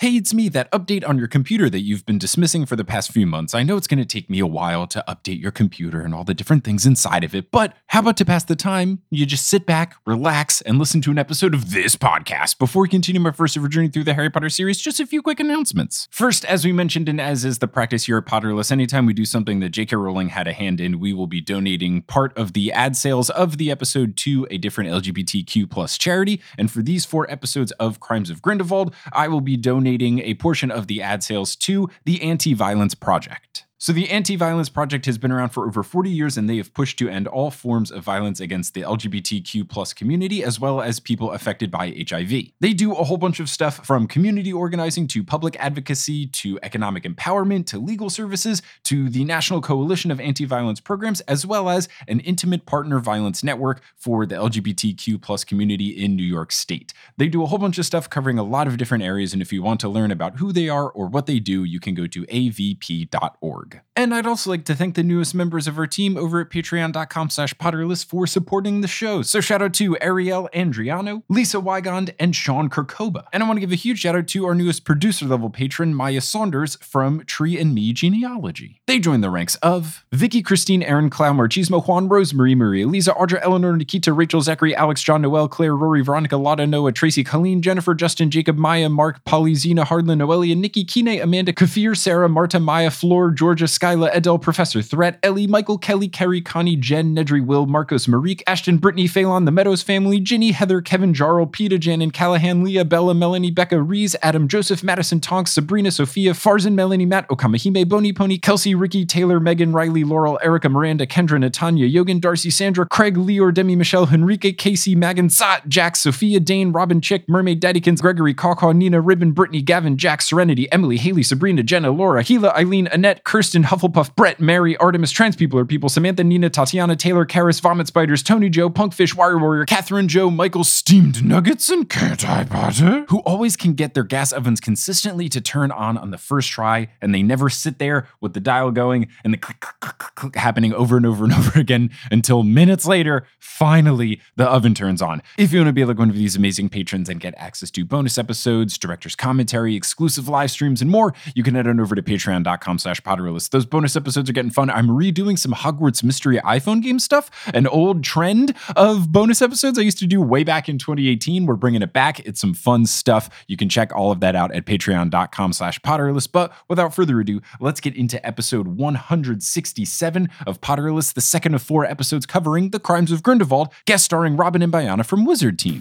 Hey, it's me, that update on your computer that you've been dismissing for the past few months. I know it's going to take me a while to update your computer and all the different things inside of it, but how about to pass the time? You just sit back, relax, and listen to an episode of this podcast. Before we continue my first ever journey through the Harry Potter series, just a few quick announcements. First, as we mentioned, and as is the practice here at Potterless, anytime we do something that J.K. Rowling had a hand in, we will be donating part of the ad sales of the episode to a different LGBTQ plus charity. And for these four episodes of Crimes of Grindelwald, I will be donating donating a portion of the ad sales to the Anti Violence Project. So, the Anti Violence Project has been around for over 40 years and they have pushed to end all forms of violence against the LGBTQ plus community as well as people affected by HIV. They do a whole bunch of stuff from community organizing to public advocacy to economic empowerment to legal services to the National Coalition of Anti Violence Programs, as well as an intimate partner violence network for the LGBTQ plus community in New York State. They do a whole bunch of stuff covering a lot of different areas, and if you want to learn about who they are or what they do, you can go to avp.org. And I'd also like to thank the newest members of our team over at patreon.com slash potterless for supporting the show. So shout out to Ariel Andriano, Lisa Wygand, and Sean Kirkoba. And I want to give a huge shout out to our newest producer level patron, Maya Saunders from Tree and Me Genealogy. They joined the ranks of Vicky, Christine, Aaron, Clow, Marchismo, Juan, Rosemary, Maria, Lisa, Audra, Eleanor, Nikita, Rachel, Zachary, Alex, John, Noel, Claire, Rory, Veronica, Lotta, Noah, Tracy, Colleen, Jennifer, Justin, Jacob, Maya, Mark, Polly, Zena, Hardlin, Noelia, Nikki, Kine, Amanda, Kafir, Sarah, Marta, Maya, Floor, Georgia, Skyla, Edel, Professor Threat, Ellie, Michael, Kelly, Kerry, Connie, Jen, Nedry, Will, Marcos, Marique, Ashton, Brittany, Phelan, The Meadows Family, Ginny, Heather, Kevin, Jarl, Peta, Jan, and Callahan, Leah, Bella, Melanie, Becca, Reese, Adam, Joseph, Madison, Tonks, Sabrina, Sophia, Farzan, Melanie, Matt, Okamahime, Bony Pony, Kelsey, Ricky, Taylor, Megan, Riley, Laurel, Erica, Miranda, Kendra, Natanya, Yogan, Darcy, Sandra, Craig, Leor, Demi, Michelle, Henrique, Casey, Megan, Sat, Jack, Sophia, Dane, Robin, Chick, Mermaid, Daddykins, Gregory, Kawkaw, Nina, Ribbon, Brittany, Gavin, Jack, Serenity, Emily, Haley, Sabrina, Jenna, Laura, Gila, Eileen, Annette, Kirsten, Hufflepuff, Brett, Mary, Artemis, Trans People are People, Samantha, Nina, Tatiana, Taylor, Karis, Vomit Spiders, Tony, Joe, Punkfish, Wire Warrior, Catherine, Joe, Michael, Steamed Nuggets, and Can't I Butter, who always can get their gas ovens consistently to turn on on the first try, and they never sit there with the dial going and the click, click, click, click, click happening over and over and over again until minutes later, finally, the oven turns on. If you want to be like one of these amazing patrons and get access to bonus episodes, director's commentary, exclusive live streams, and more, you can head on over to patreon.com slash Those bonus episodes are getting fun. I'm redoing some Hogwarts Mystery iPhone game stuff, an old trend of bonus episodes I used to do way back in 2018. We're bringing it back. It's some fun stuff. You can check all of that out at patreon.com slash potterless. But without further ado, let's get into episode 167 of Potterless, the second of four episodes covering the crimes of Grindelwald, guest starring Robyn and Bayana from Wizard Team.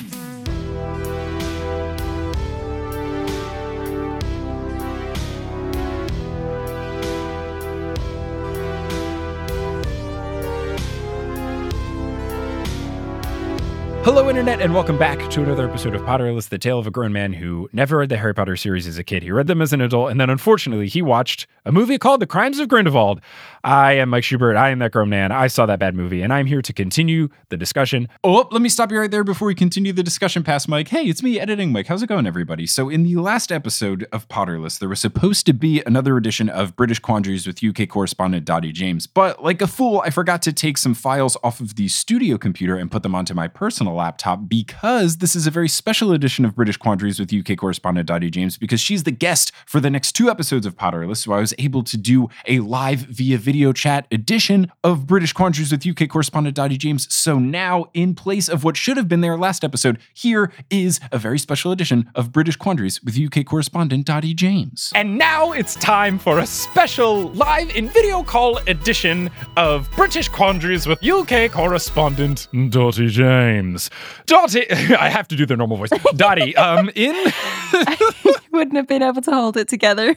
Internet, and welcome back to another episode of Potterless, the tale of a grown man who never read the Harry Potter series as a kid. He read them as an adult, and then unfortunately, he watched a movie called The Crimes of Grindelwald. I am Mike Schubert. I am that grown man. I saw that bad movie, and I'm here to continue the discussion. Oh, let me stop you right there before we continue the discussion past Mike. Hey, it's me editing Mike. How's it going, everybody? So, in the last episode of Potterless, there was supposed to be another edition of British Quandaries with UK correspondent Dottie James, but like a fool, I forgot to take some files off of the studio computer and put them onto my personal laptop because this is a very special edition of British Quandaries with UK correspondent Dottie James because she's the guest for the next two episodes of Potterless. So I was able to do a live via video chat edition of British Quandaries with UK correspondent Dottie James. So now, in place of what should have been their last episode, here is a very special edition of British Quandaries with UK correspondent Dottie James. And now it's time for a special live in video call edition of British Quandaries with UK correspondent Dottie James. Dottie, I have to do the normal voice. Dottie, um, in Wouldn't have been able to hold it together.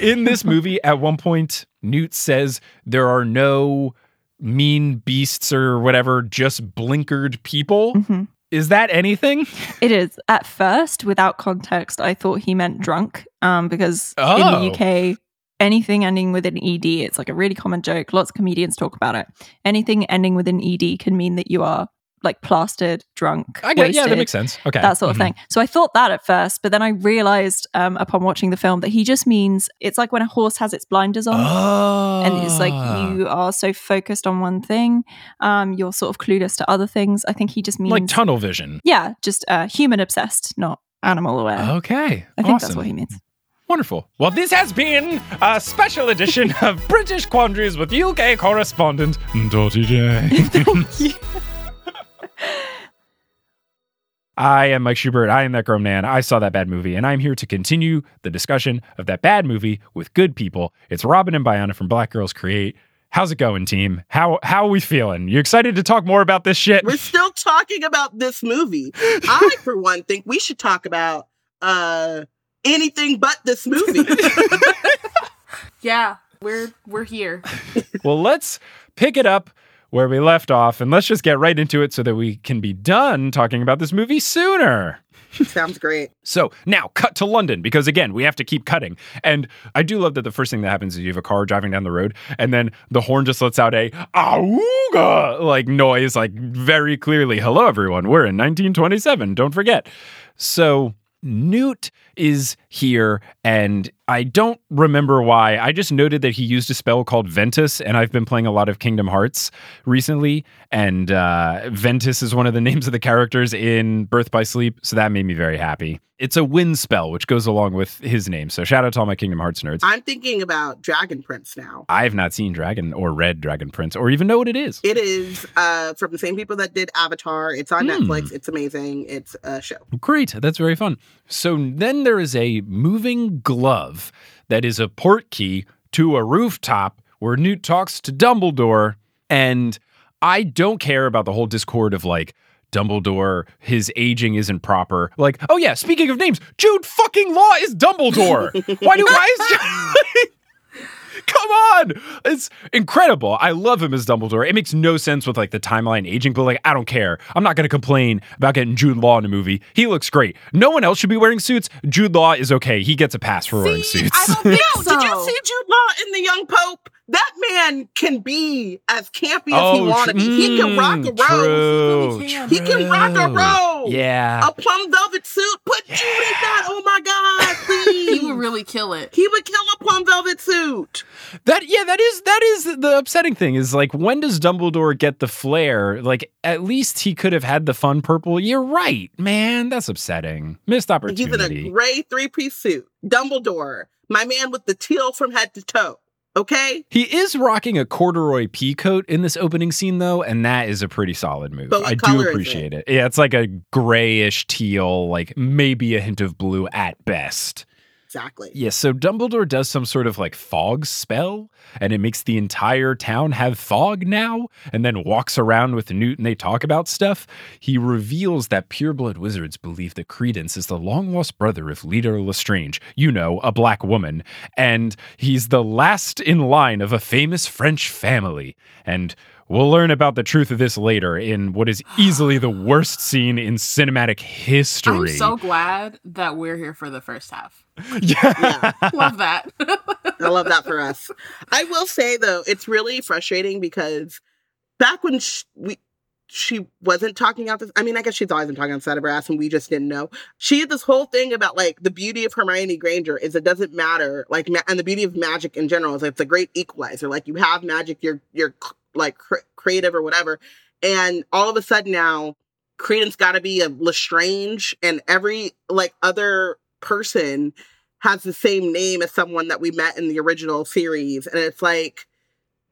in this movie, at one point, Newt says there are no mean beasts or whatever, just blinkered people. Mhm. Is that anything? It is. At first, without context, I thought he meant drunk um, because in Oh. the UK, anything ending with an ED, it's like a really common joke. Lots of comedians talk about it. Anything ending with an ED can mean that you are like plastered, drunk, I get, yeah, that makes sense. Okay. That sort of Mhm. thing. So I thought that at first, but then I realized um, upon watching the film that he just means it's like when a horse has its blinders on. Oh. and it's like you are so focused on one thing um you're sort of clueless to other things i think he just means like tunnel vision. yeah just uh human obsessed not animal aware. Okay. I think awesome. that's what he means. Wonderful. Well, this has been a special edition of British Quandaries with UK correspondent Dottie J. I am Mike Schubert. I am that grown man. I saw that bad movie, and I'm here to continue the discussion of that bad movie with good people. It's Robyn and Bayana from Black Girls Create. How's it going, team? How how are we feeling? You excited to talk more about this shit? We're still talking about this movie. I, for one, think we should talk about uh anything but this movie. Yeah, we're we're here. well, let's pick it up where we left off, and let's just get right into it so that we can be done talking about this movie sooner. Sounds great. So now cut to London because again, we have to keep cutting. And I do love that the first thing that happens is you have a car driving down the road and then the horn just lets out a auga like noise, like very clearly, hello everyone, we're in 1927, don't forget. So Newt is here, and I don't remember why. I just noted that he used a spell called Ventus, and I've been playing a lot of Kingdom Hearts recently, and uh, Ventus is one of the names of the characters in Birth by Sleep, so that made me very happy. It's a wind spell, which goes along with his name. So shout out to all my Kingdom Hearts nerds. I'm thinking about Dragon Prince now. I have not seen Dragon or read Dragon Prince or even know what it is. It is uh from the same people that did Avatar. It's on Hmm. Netflix. It's amazing. It's a show. Great. That's very fun. So then there is a moving glove that is a port key to a rooftop where Newt talks to Dumbledore. And I don't care about the whole discord of like, Dumbledore, his aging isn't proper. Like, oh yeah, speaking of names, Jude fucking Law is Dumbledore. Why do why is Come on! It's incredible. I love him as Dumbledore. It makes no sense with like the timeline aging, but like I don't care. I'm not gonna complain about getting Jude Law in a movie. He looks great. No one else should be wearing suits. Jude Law is okay. He gets a pass for wearing suits. I don't think So- so. Did you see Jude Law in The Young Pope? That man can be as campy as he Oh, want to be. He can rock a rose. True, He can. Rock a true. rose. Yeah. A plum velvet suit. Put Jude in that. Oh my God, please. He would really kill it. He would kill a plum velvet suit. That yeah, that is that is the upsetting thing is like when does Dumbledore get the flair? Like at least he could have had the fun purple. You're right, man. That's upsetting. Missed He's in a gray three piece suit. Dumbledore, my man with the teal from head to toe. Okay? He is rocking a corduroy pea coat in this opening scene, though, and that is a pretty solid move. But I do color is appreciate it? Yeah, it's like a grayish teal, like maybe a hint of blue at best. Exactly. Yeah, so Dumbledore does some sort of like fog spell, and it makes the entire town have fog now, and then walks around with Newt and they talk about stuff. He reveals that pureblood wizards believe that Credence is the long lost brother of Leta Lestrange, you know, a black woman, and he's the last in line of a famous French family. And We'll learn about the truth of this later in what is easily the worst scene in cinematic history. I'm so glad that we're here for the first half. yeah. Love that. I love that for us. I will say though, it's really frustrating because back when sh- we she wasn't talking out this. I mean, I guess she's always been talking outside of her ass, and we just didn't know. She had this whole thing about like the beauty of Hermione Granger is it doesn't matter, like, ma- and the beauty of magic in general is it's a great equalizer. Like, you have magic, you're you're like cr- creative or whatever, and all of a sudden now, Credence got to be a Lestrange, and every like other person has the same name as someone that we met in the original series. And it's like,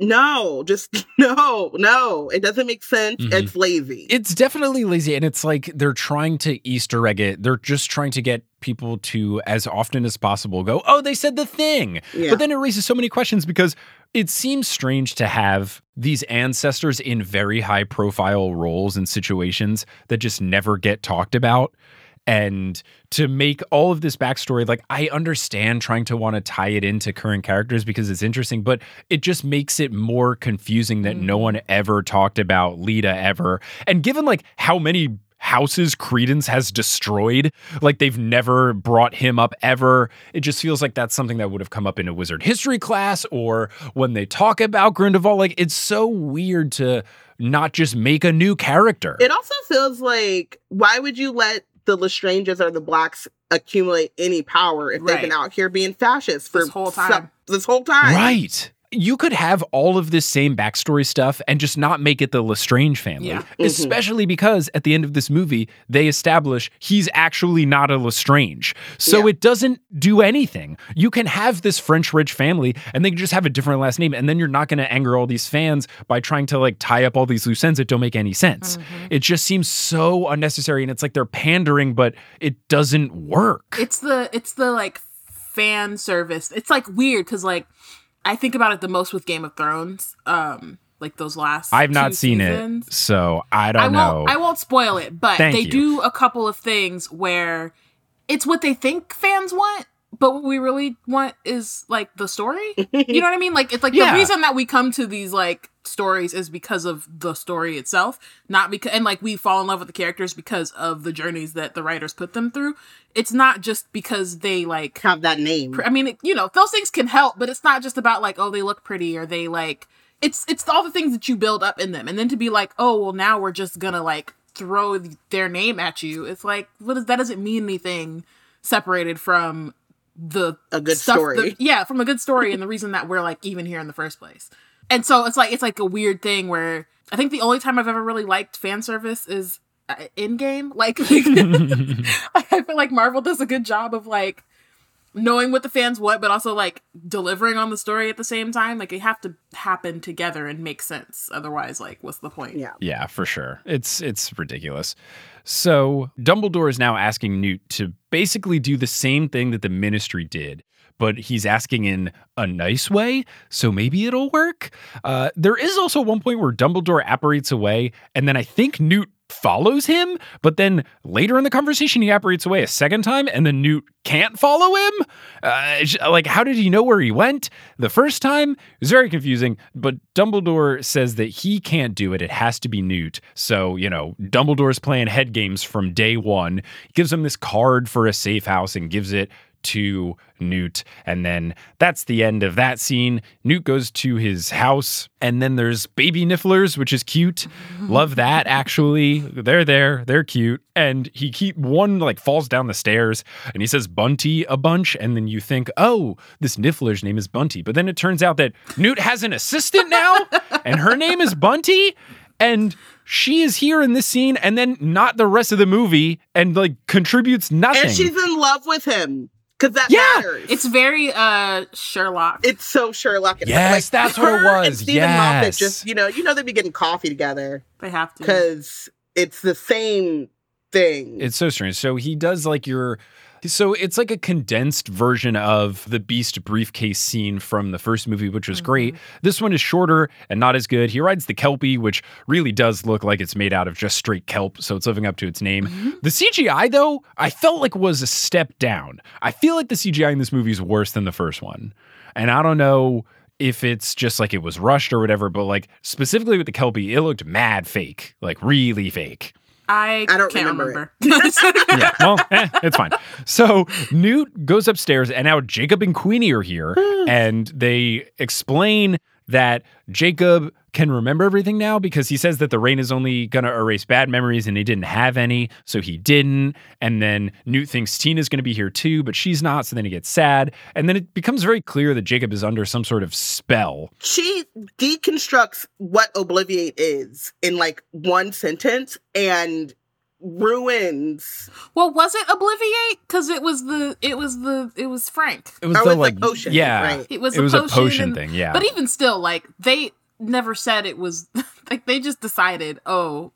no, just no, no. It doesn't make sense. Mhm. It's lazy. It's definitely lazy, and it's like they're trying to Easter egg it. They're just trying to get people to, as often as possible, go, "Oh, they said the thing," yeah. but then it raises so many questions because it seems strange to have these ancestors in very high profile roles and situations that just never get talked about. And to make all of this backstory, like I understand trying to want to tie it into current characters because it's interesting, but it just makes it more confusing that no one mm. ever talked about Leta ever. And given like how many houses Credence has destroyed, like they've never brought him up ever, it just feels like that's something that would have come up in a wizard history class or when they talk about Grindelwald. Like it's so weird to not just make a new character. it also feels like why would you let the Lestranges or the blacks accumulate any power if they've been out here being fascists for This whole some- time. this whole time. Right. You could have all of this same backstory stuff and just not make it the Lestrange family. Yeah. Mm-hmm. Especially because at the end of this movie, they establish he's actually not a Lestrange. So Yeah. it doesn't do anything. You can have this French rich family and they can just have a different last name. And then you're not going to anger all these fans by trying to like tie up all these loose ends that don't make any sense. Mm-hmm. It just seems so unnecessary. And it's like they're pandering, but it doesn't work. It's the it's the like fan service. It's like weird because like I think about it the most with Game of Thrones. Um, like those last. I've not seen seasons. it, so I don't I know. won't. I won't spoil it, but Thank they you. do a couple of things where it's what they think fans want, but what we really want is like the story. you know what I mean? Like it's like Yeah. the reason that we come to these like stories is because of the story itself, not because and like we fall in love with the characters because of the journeys that the writers put them through. It's not just because they like Have that name. I mean, it- you know, those things can help, but it's not just about like, oh, they look pretty or they like. It's it's all the things that you build up in them, and then to be like, oh, well, now we're just gonna like throw th- their name at you. It's like, what does that? Doesn't mean anything separated from the A good stuff story. that- yeah, from a good story, and the reason that we're like even here in the first place. And so it's like it's like a weird thing where I think the only time I've ever really liked fan service is uh, in game. Like, I feel like Marvel does a good job of like knowing what the fans want, but also like delivering on the story at the same time. Like they have to happen together and make sense. Otherwise, like, what's the point? Yeah. Yeah, for sure. It's it's ridiculous. So Dumbledore is now asking Newt to basically do the same thing that the Ministry did, but he's asking in a nice way. So maybe it'll work. Uh, there is also one point where Dumbledore apparates away, and then I think Newt follows him, but then later in the conversation he apparates away a second time, and then Newt can't follow him. Uh, like, how did he know where he went the first time? It was very confusing. But Dumbledore says that he can't do it; it has to be Newt. So you know, Dumbledore's playing head games from day one. He gives him this card for a safe house and gives it to Newt. And then that's the end of that scene. Newt goes to his house, and then there's baby nifflers, which is cute. Love that, actually. They're there, they're cute. And he keep one like falls down the stairs and he says Bunty a bunch. And then you think, oh, this niffler's name is Bunty. But then it turns out that Newt has an assistant now, and her name is Bunty. And she is here in this scene and then not the rest of the movie and like contributes nothing. And she's in love with him because that Yeah. matters. It's very uh Sherlock. it's so Sherlock. Yes, that's what it her was. And Steven Moffat Yes. just you know you know they'd be getting coffee together they have to. because it's the same thing. It's so strange. So he does like your so it's like a condensed version of the Beast briefcase scene from the first movie, which was great. Mm-hmm. This one is shorter and not as good. He rides the Kelpie, which really does look like it's made out of just straight kelp, so it's living up to its name. Mm-hmm. The CGI, though, I felt like was a step down. I feel like the CGI in this movie is worse than the first one. And I don't know if it's just like it was rushed or whatever, but like specifically with the Kelpie, it looked mad fake, like really fake. I, I don't can't remember remember. yeah, well, eh, it's fine. So Newt goes upstairs, and now Jacob and Queenie are here, and they explain that Jacob can remember everything now because he says that the rain is only going to erase bad memories and he didn't have any, so he didn't. And then Newt thinks Tina's going to be here too, but she's not, so then he gets sad. And then it becomes very clear that Jacob is under some sort of spell. she deconstructs what obliviate is in like one sentence and ruins well, was it Obliviate? Because it was the it was the it was Frank. It was Or the was the like potion, yeah, right? It was it a was a potion potion and- thing, yeah. But even still, like they never said it was like they just decided, oh,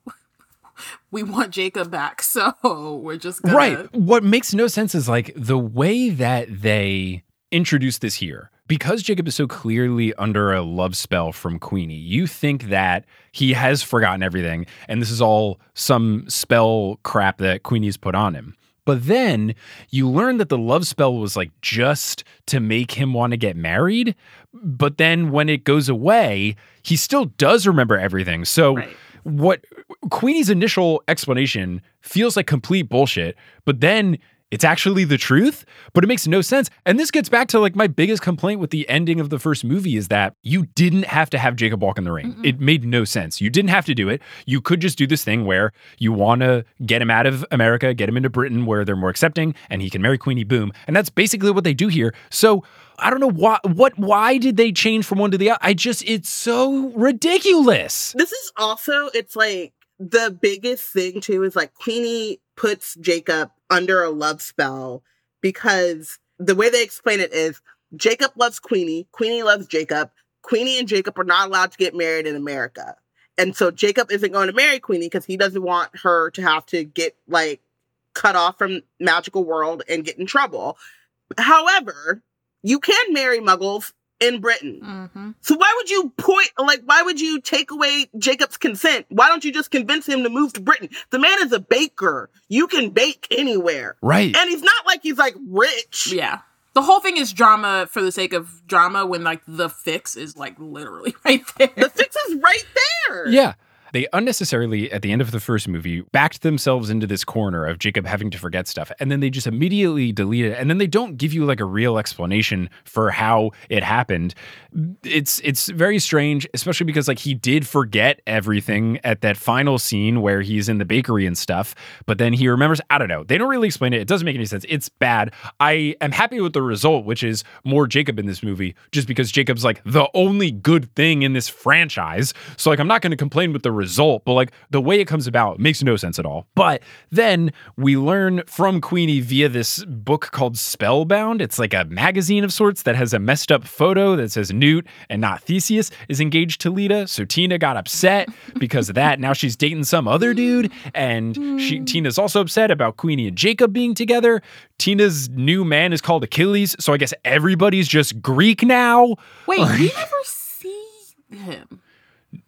we want Jacob back, so we're just gonna Right. What makes no sense is like the way that they introduce this here. Because Jacob is so clearly under a love spell from Queenie, you think that he has forgotten everything and this is all some spell crap that Queenie's put on him. But then you learn that the love spell was like just to make him want to get married. But then when it goes away, he still does remember everything. So Right. what Queenie's initial explanation feels like complete bullshit, but then it's actually the truth, but it makes no sense. And this gets back to like my biggest complaint with the ending of the first movie is that you didn't have to have Jacob walk in the ring. Mm-mm. It made no sense. You didn't have to do it. You could just do this thing where you want to get him out of America, get him into Britain where they're more accepting and he can marry Queenie Boom. And that's basically what they do here. So I don't know why what why did they change from one to the other? I just it's so ridiculous. This is also, it's like the biggest thing too is like Queenie puts Jacob under a love spell because the way they explain it is Jacob loves Queenie, Queenie loves Jacob, Queenie and Jacob are not allowed to get married in America. And so Jacob isn't going to marry Queenie because he doesn't want her to have to get like cut off from magical world and get in trouble. However, you can marry muggles in Britain. Mm-hmm. So why would you point like why would you take away Jacob's consent? Why don't you just convince him to move to Britain? The man is a baker. You can bake anywhere. Right. And he's not like he's like rich. Yeah. The whole thing is drama for the sake of drama when like the fix is like literally right there. The fix is right there. Yeah. They unnecessarily, at the end of the first movie, backed themselves into this corner of Jacob having to forget stuff. And then they just immediately delete it. And then they don't give you like a real explanation for how it happened. It's it's very strange, especially because like he did forget everything at that final scene where he's in the bakery and stuff. But then he remembers, I don't know. They don't really explain it. It doesn't make any sense. It's bad. I am happy with the result, which is more Jacob in this movie, just because Jacob's like the only good thing in this franchise. So like I'm not going to complain with the result, but like the way it comes about makes no sense at all. But then we learn from Queenie via this book called Spellbound. It's like a magazine of sorts that has a messed up photo that says Newt and not Theseus is engaged to Leta. So Tina got upset because of that. Now she's dating some other dude, and she hmm. Tina's also upset about Queenie and Jacob being together. Tina's new man is called Achilles, so I guess everybody's just Greek now. Wait, we never see him.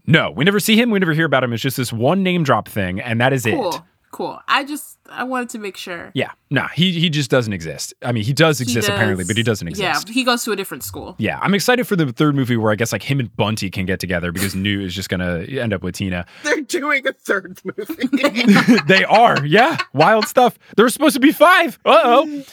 No, we never see him. We never hear about him. It's just this one name drop thing, and that is it. Cool. it. Cool. I just I wanted to make sure. Yeah, nah, he he just doesn't exist. I mean, he does He exist apparently, but he doesn't exist. Yeah, he goes to a different school. Yeah, I'm excited for the third movie where I guess like him and Bunty can get together because Newt is just gonna end up with Tina. They're doing a third movie. they are, yeah, wild stuff. There's supposed to be five. Uh oh.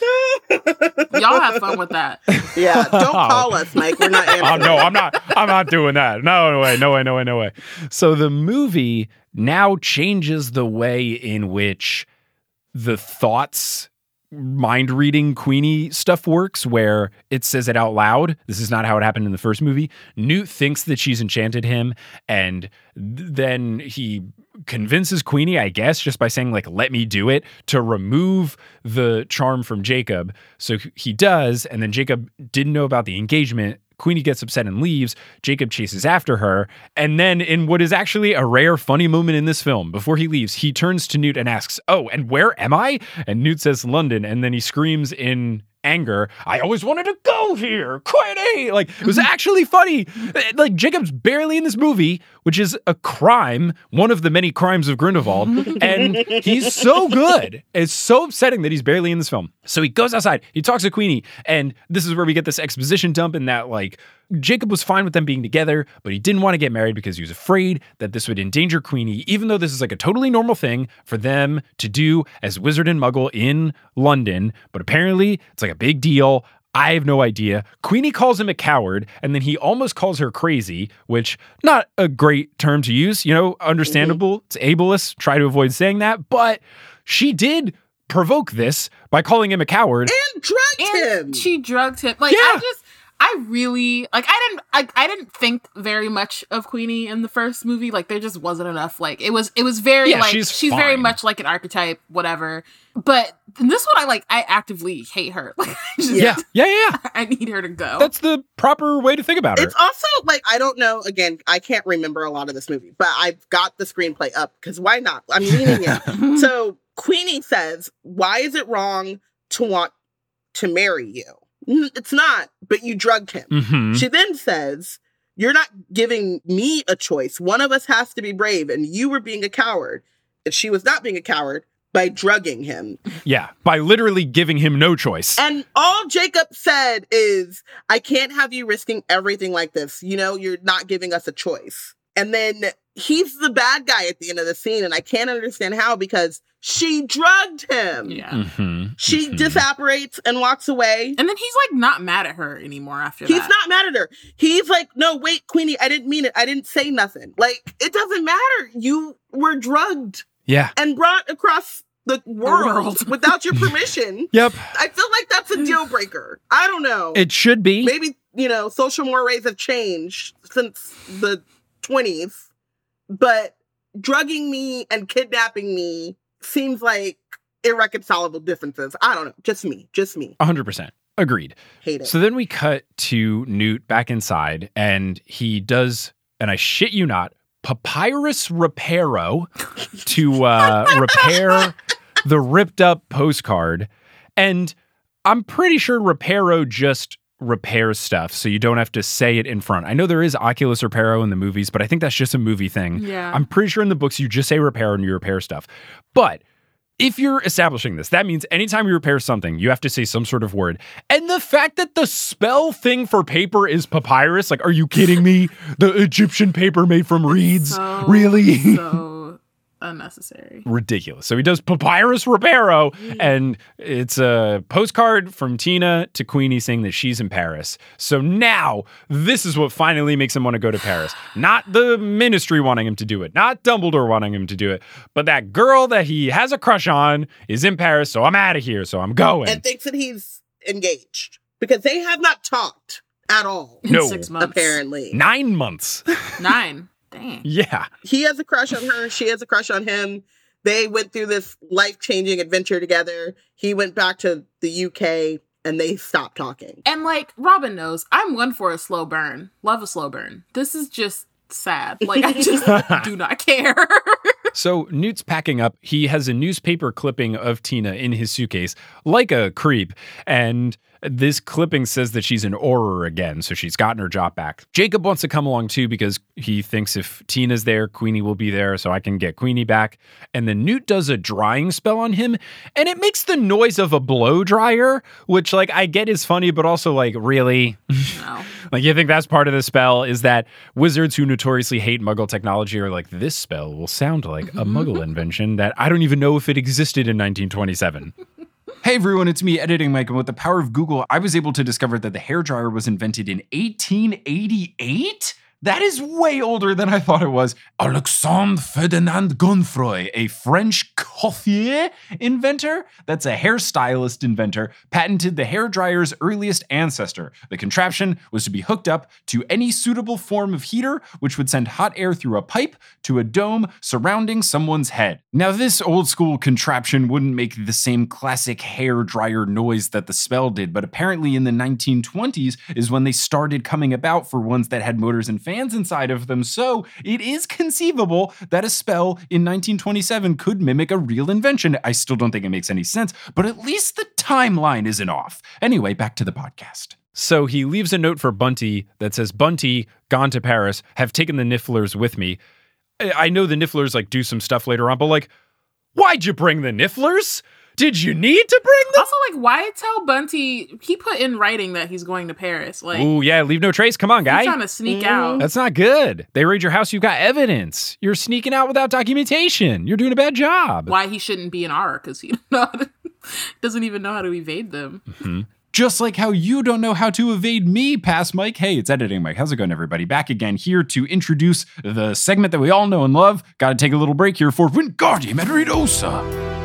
Y'all have fun with that. yeah. Don't call us, Mike. We're not answering. Oh no, I'm not. I'm not doing that. No, no way. No way. No way. No way. So the movie now changes the way in which the thoughts mind reading Queenie stuff works, where it says it out loud. This is not how it happened in the first movie. Newt thinks that she's enchanted him, and th- then he convinces Queenie, I guess, just by saying, like, let me do it to remove the charm from Jacob. So he does, and then Jacob didn't know about the engagement. Queenie gets upset and leaves. Jacob chases after her. And then, in what is actually a rare, funny moment in this film, before he leaves, he turns to Newt and asks, Oh, and where am I? And Newt says, London. And then he screams in anger, I always wanted to go here. Queenie! Like, it was actually funny. Eh, like, Jacob's barely in this movie, which is a crime, one of the many crimes of Grindelwald. and he's so good. It's so upsetting that he's barely in this film. So he goes outside, he talks to Queenie, and this is where we get this exposition dump in that, like, Jacob was fine with them being together, but he didn't want to get married because he was afraid that this would endanger Queenie, even though this is like a totally normal thing for them to do as wizard and muggle in London. But apparently, it's like a big deal. I have no idea. Queenie calls him a coward, and then he almost calls her crazy, which not a great term to use, you know, understandable. Mm-hmm. It's ableist. Try to avoid saying that, but she did provoke this by calling him a coward. And drugged him. She drugged him. Like Yeah. I just I really like I didn't I, I didn't think very much of Queenie in the first movie. Like there just wasn't enough. Like it was it was very Yeah, like she's she's, very much like an archetype, whatever. But in this one I like I actively hate her. Like I just, Yeah, yeah, yeah. yeah. I need her to go. That's the proper way to think about her. It's also like I don't know. Again, I can't remember a lot of this movie, but I've got the screenplay up because why not? I'm reading it. so Queenie says, "Why is it wrong to want to marry you? "N- It's not, but you drugged him." Mhm. She then says, "You're not giving me a choice. One of us has to be brave, and you were being a coward. And she was not being a coward by drugging him." Yeah, by literally giving him no choice. And all Jacob said is, I can't have you risking everything like this. You know, you're not giving us a choice. And then he's the bad guy at the end of the scene. And I can't understand how because She drugged him. Yeah. Mm-hmm. She disapparates and walks away. And then he's like not mad at her anymore after He's that. not mad at her. He's like, no, wait, Queenie, I didn't mean it. I didn't say nothing. Like, it doesn't matter. You were drugged Yeah. and brought across the world, world. without your permission. Yep. I feel like that's a deal breaker. I don't know. It should be. Maybe, you know, social mores have changed since the 20s, but drugging me and kidnapping me seems like irreconcilable differences. I don't know. Just me. Just me. 100%. Agreed. Hate it. So then we cut to Newt back inside, and he does, and I shit you not, papyrus reparo to uh, repair the ripped up postcard. And I'm pretty sure reparo just repairs stuff, so you don't have to say it in front. I know there is Oculus reparo in the movies, but I think that's just a movie thing. Yeah. I'm pretty sure in the books you just say repair and you repair stuff. But if you're establishing this, that means anytime you repair something, you have to say some sort of word. And the fact that the spell thing for paper is papyrus, like, are you kidding me? The Egyptian paper made from reeds? So, really? so unnecessary. Ridiculous. So he does papyrus reparo, and it's a postcard from Tina to Queenie saying that she's in Paris. So now this is what finally makes him want to go to Paris. Not the ministry wanting him to do it, not Dumbledore wanting him to do it, but that girl that he has a crush on is in Paris. So I'm out of here. So I'm going. and thinks that he's engaged because they have not talked at all, In No. six months. apparently. Nine months. Nine. Dang. yeah. he has a crush on her. She has a crush on him. They went through this life changing adventure together. He went back to the UK and they stopped talking. And like Robyn knows, I'm one for a slow burn. Love a slow burn. This is just sad. Like I just do not care. So Newt's packing up. He has a newspaper clipping of Tina in his suitcase, like a creep. And this clipping says that she's an Auror again, so she's gotten her job back. Jacob wants to come along too because he thinks if Tina's there, Queenie will be there, so I can get Queenie back. And then Newt does a drying spell on him, and it makes the noise of a blow dryer, which like I get is funny, but also like really. no. Like you think that's part of the spell is that wizards who notoriously hate muggle technology are like this spell will sound like a muggle invention that I don't even know if it existed in 1927. Hey everyone, it's me editing Mike, and with the power of Google, I was able to discover that the hairdryer was invented in 1888. That is way older than I thought it was. Alexandre Ferdinand Gonfroy, a French coiffier inventor, that's a hairstylist inventor, patented the hairdryer's earliest ancestor. The contraption was to be hooked up to any suitable form of heater, which would send hot air through a pipe to a dome surrounding someone's head. Now, this old school contraption wouldn't make the same classic hair dryer noise that the spell did, but apparently in the 1920s is when they started coming about for ones that had motors and fans inside of them. So it is conceivable that a spell in 1927 could mimic a real invention. I still don't think it makes any sense, but at least the timeline isn't off. Anyway, back to the podcast. So he leaves a note for Bunty that says, Bunty, gone to Paris, have taken the Nifflers with me. I know the Nifflers like do some stuff later on, but like, why'd you bring the Nifflers? Did you need to bring them? Also, like, why tell Bunty? He put in writing that he's going to Paris. Like, Ooh, yeah, leave no trace. Come on, he's guy. trying to sneak Mhm. out. That's not good. They raid your house, you've got evidence. You're sneaking out without documentation. You're doing a bad job. Why he shouldn't be an Auror because he don't to- doesn't even know how to evade them. Just like how you don't know how to evade me, past Mike. Hey, it's editing Mike. How's it going, everybody? Back again here to introduce the segment that we all know and love. Got to take a little break here for Wingardium Adridosa.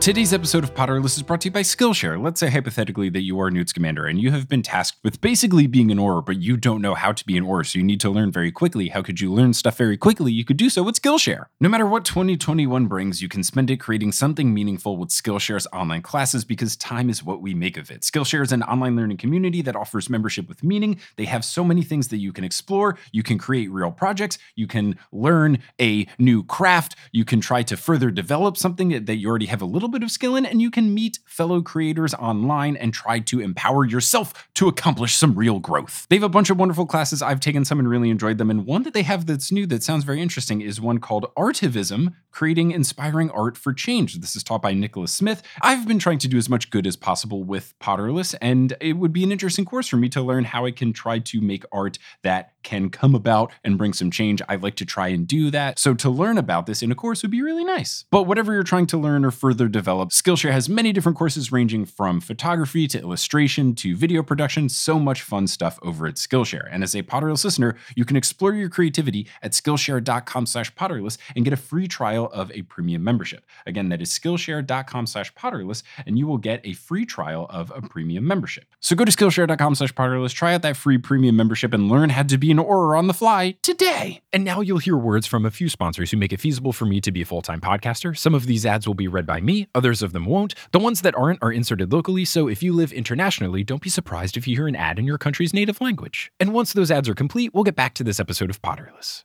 Today's episode of Potterless is brought to you by Skillshare. Let's say hypothetically that you are a Newt Scamander and you have been tasked with basically being an Auror, but you don't know how to be an Auror, so you need to learn very quickly. How could you learn stuff very quickly? You could do so with Skillshare. No matter what 2021 brings, you can spend it creating something meaningful with Skillshare's online classes because time is what we make of it. Skillshare is an online learning community that offers membership with meaning. They have so many things that you can explore. You can create real projects. You can learn a new craft. You can try to further develop something that you already have a little bit of skill in, and you can meet fellow creators online and try to empower yourself to accomplish some real growth. They have a bunch of wonderful classes. I've taken some and really enjoyed them. And one that they have that's new that sounds very interesting is one called Artivism, creating inspiring art for change. This is taught by Nicholas Smith. I've been trying to do as much good as possible with Potterless, and it would be an interesting course for me to learn how I can try to make art that can come about and bring some change. I like to try and do that. So to learn about this in a course would be really nice. But whatever you're trying to learn or further develop, Skillshare has many different courses ranging from photography to illustration to video production. So much fun stuff over at Skillshare. And as a Potterless listener, you can explore your creativity at skillshare.com slash potterless and get a free trial of a premium membership. Again, that is skillshare.com slash potterless, and you will get a free trial of a premium membership. So go to skillshare.com slash potterless, try out that free premium membership, and learn how to be an Auror on the fly today. And now you'll hear words from a few sponsors who make it feasible for me to be a full time podcaster. Some of these ads will be read by me, others of them won't. The ones that aren't are inserted locally, so if you live internationally, don't be surprised if you hear an ad in your country's native language. And once those ads are complete, we'll get back to this episode of Potterless.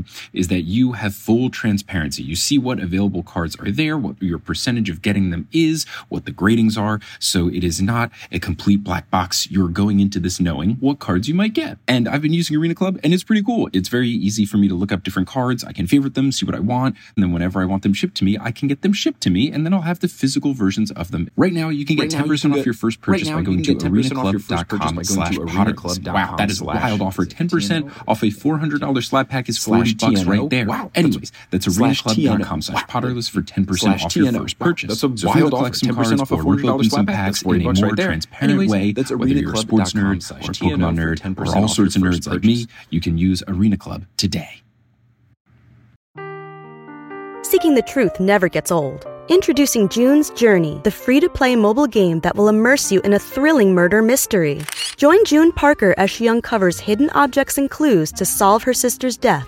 is that you have full transparency. You see what available cards are there, what your percentage of getting them is, what the gradings are. So it is not a complete black box. You're going into this knowing what cards you might get. And I've been using Arena Club and it's pretty cool. It's very easy for me to look up different cards. I can favorite them, see what I want. And then whenever I want them shipped to me, I can get them shipped to me and then I'll have the physical versions of them. Right now, you can get Right 10% can off get- your first purchase right by going to get 10% off your first purchase arenaclub.com slash potterless. Wow, that is a wild offer. 10% off a $400 slab pack is 40 slash bucks TNO. right there. Wow. Anyways, that's Slash arenaclub.com TNO. slash Wow. potterless for 10% Slash off your TNO. first Wow. purchase. That's a so wild wanna offer. 10% cards off a $40 open some slab pack. packs That's 40 in a bucks more right there. transparent Anyways, way, that's whether you're a sports nerd or a Pokemon nerd or all sorts of nerds like me, you can use Arena Club today. Seeking the truth never gets old. Introducing June's Journey, the free to play mobile game that will immerse you in a thrilling murder mystery. Join June Parker as she uncovers hidden objects and clues to solve her sister's death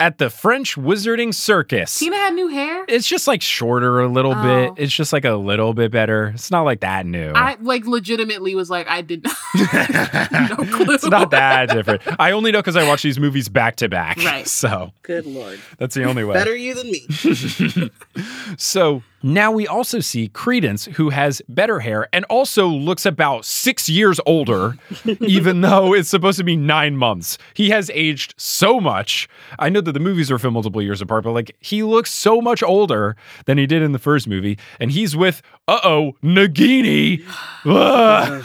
at the French Wizarding Circus. Tina had new hair. It's just like shorter a little Oh. bit. It's just like a little bit better. It's not like that new. I like legitimately was like, I did not. no clue. it's not that different. I only know because I watch these movies back to back. Right. So Good lord. that's the only way. Better you than me. So now we also see Credence, who has better hair and also looks about six years older, even though it's supposed to be nine months. He has aged so much. I know that the movies are filmed multiple years apart, but like he looks so much older than he did in the first movie. And he's with, uh oh, Nagini.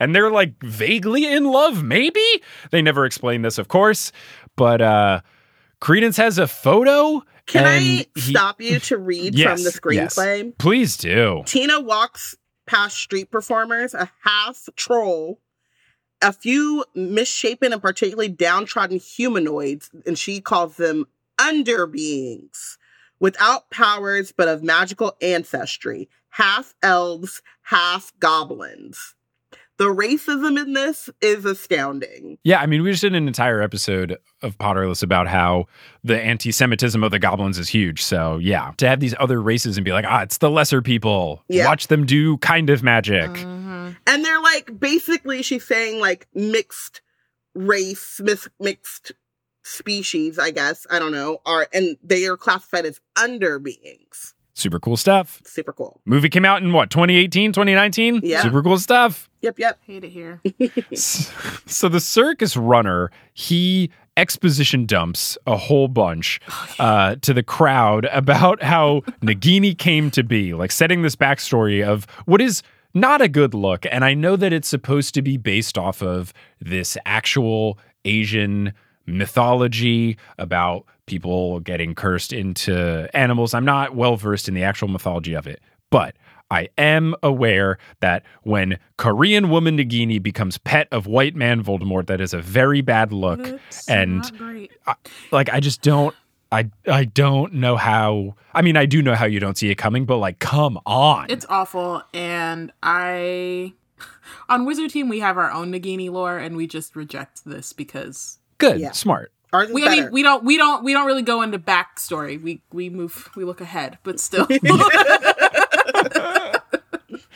And they're like vaguely in love, maybe? They never explain this, of course. But uh Credence has a photo. Can and I he- stop you to read Yes, from the yes. screenplay? Please do. Tina walks past street performers, a half troll, a few misshapen and particularly downtrodden humanoids, and she calls them underbeings, without powers but of magical ancestry, half elves, half goblins. The racism in this is astounding. Yeah, I mean, we just did an entire episode of Potterless about how the anti Semitism of the goblins is huge. So, yeah, to have these other races and be like, ah, it's the lesser people. Yeah. Watch them do kind of magic. Mhm. And they're like, basically, she's saying like mixed race, mis- mixed species, I guess. I don't know. Are and they are classified as under beings. Super cool stuff. Super cool. Movie came out in what, 2018, 2019? Yeah. Super cool stuff. Yep, yep. Hate it here. S- so the circus runner, he exposition dumps a whole bunch uh, to the crowd about how Nagini came to be, like setting this backstory of what is not a good look. And I know that it's supposed to be based off of this actual Asian mythology about people getting cursed into animals. I'm not well versed in the actual mythology of it, but I am aware that when Korean woman Nagini becomes pet of white man Voldemort, that is a very bad look. It's and- not great. Like I just don't I I don't know how I mean I do know how you don't see it coming, but like come on. It's awful, and I on Wizard Team we have our own Nagini lore, and we just reject this because good, Yeah. smart. Ours we I mean we don't we don't we don't really go into backstory. We we move we look ahead, but still.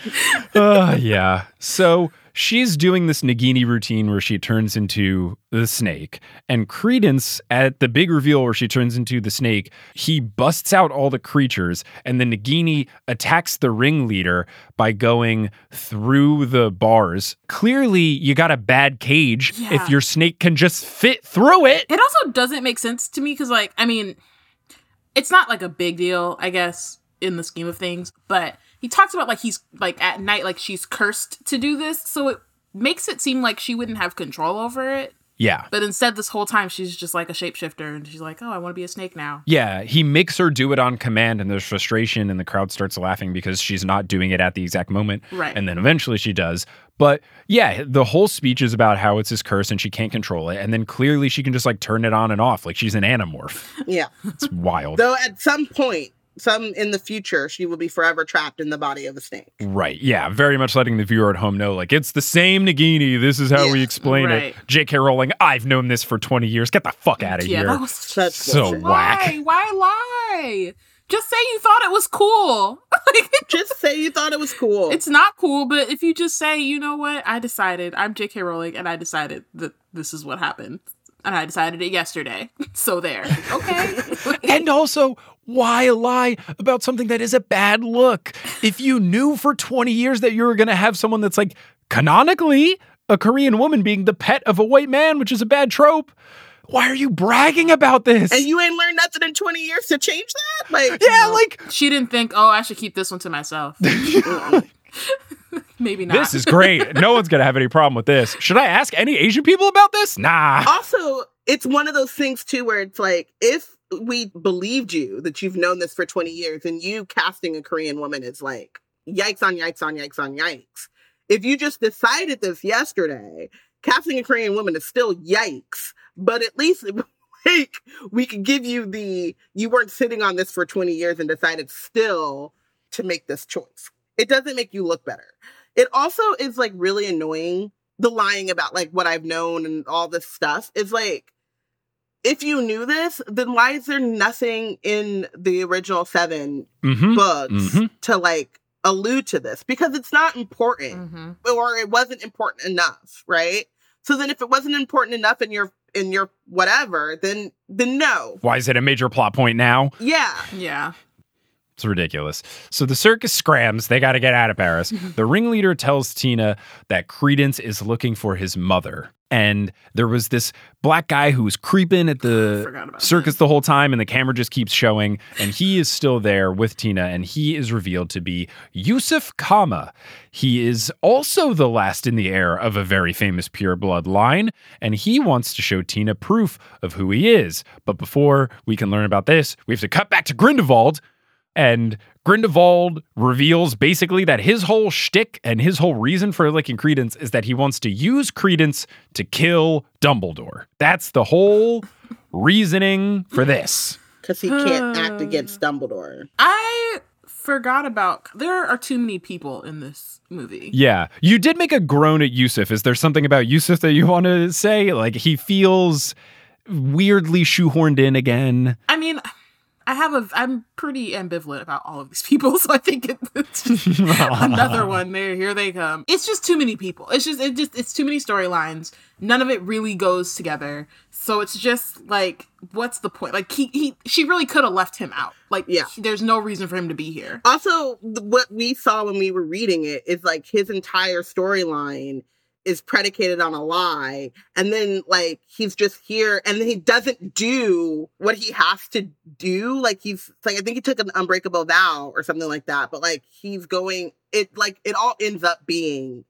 uh, yeah. So she's doing this Nagini routine where she turns into the snake. And Credence, at the big reveal where she turns into the snake, he busts out all the creatures, and the Nagini attacks the ringleader by going through the bars. Clearly, you got a bad cage Yeah. if your snake can just fit through it. It also doesn't make sense to me because, like, I mean, it's not like a big deal, I guess, in the scheme of things. But he talks about like he's like at night, like she's cursed to do this, so it makes it seem like she wouldn't have control over it. Yeah. But instead, this whole time, she's just like a shapeshifter, and she's like, "Oh, I want to be a snake now." Yeah, he makes her do it on command, and there's frustration, and the crowd starts laughing because she's not doing it at the exact moment. Right. And then eventually she does. But yeah, the whole speech is about how it's his curse and she can't control it. And then clearly she can just like turn it on and off like she's an animorph. yeah. It's wild. Though at some point, some in the future, she will be forever trapped in the body of a snake. right. Yeah. Very much letting the viewer at home know like it's the same Nagini. This is how we explain right. it. J.K. Rowling, I've known this for 20 years. Get the fuck out of yeah, here. that was Such So bullshit. whack. why? Why lie? Just say you thought it was cool. Just say you thought it was cool. it's not cool, but if you just say, you know what, I decided, I'm J.K. Rowling, and I decided that this is what happened. And I decided it yesterday. So there. Okay. And also, why lie about something that is a bad look? If you knew for 20 years that you were going to have someone that's like canonically a Korean woman being the pet of a white man, which is a bad trope, why are you bragging about this? and you ain't learned nothing in 20 years to change that? Like, yeah, like she didn't think, oh, I should keep this one to myself. Maybe not. this is great. no one's going to have any problem with this. Should I ask any Asian people about this? Nah. also, it's one of those things too where it's like, if we believed you that you've known this for 20 years and you casting a Korean woman is like, yikes on yikes on yikes on yikes. If you just decided this yesterday, casting a Korean woman is still yikes, but at least like we could give you the you weren't sitting on this for 20 years and decided still to make this choice. It doesn't make you look better. It also is like really annoying the lying about like what I've known and all this stuff. is like if you knew this, then why is there nothing in the original seven Mhm. books Mhm. to like allude to this? Because it's not important Mhm. or it wasn't important enough, right? So then if it wasn't important enough in your in your whatever, then then no. Why is it a major plot point now? Yeah. Yeah. It's ridiculous. So the circus scrams. They got to get out of Paris. the ringleader tells Tina that Credence is looking for his mother. And there was this black guy who was creeping at the circus the whole time, and the camera just keeps showing. And he is still there with Tina, and he is revealed to be Yusuf Kama. He is also the last in the heir of a very famous pure blood line, and he wants to show Tina proof of who he is. But before we can learn about this, we have to cut back to Grindelwald, and Grindelwald reveals basically that his whole shtick and his whole reason for licking Credence is that he wants to use Credence to kill Dumbledore. That's the whole reasoning for this. Because he can't act hmm. against Dumbledore. I forgot about. There are too many people in this movie. Yeah. You did make a groan at Yusuf. Is there something about Yusuf that you want to say? Like he feels weirdly shoehorned in again. I mean, I have a. I'm pretty ambivalent about all of these people, so I think it, it's just another one. There, here they come. It's just too many people. It's just, it just, it's too many storylines. None of it really goes together. So it's just like, what's the point? Like he, he, she really could have left him out. Like, Yeah. he- there's no reason for him to be here. Also, what we saw when we were reading it is like his entire storyline is predicated on a lie. And then, like, he's just here and then he doesn't do what he has to do. Like, he's like, I think he took an unbreakable vow or something like that. But, like, he's going, it, like, it all ends up being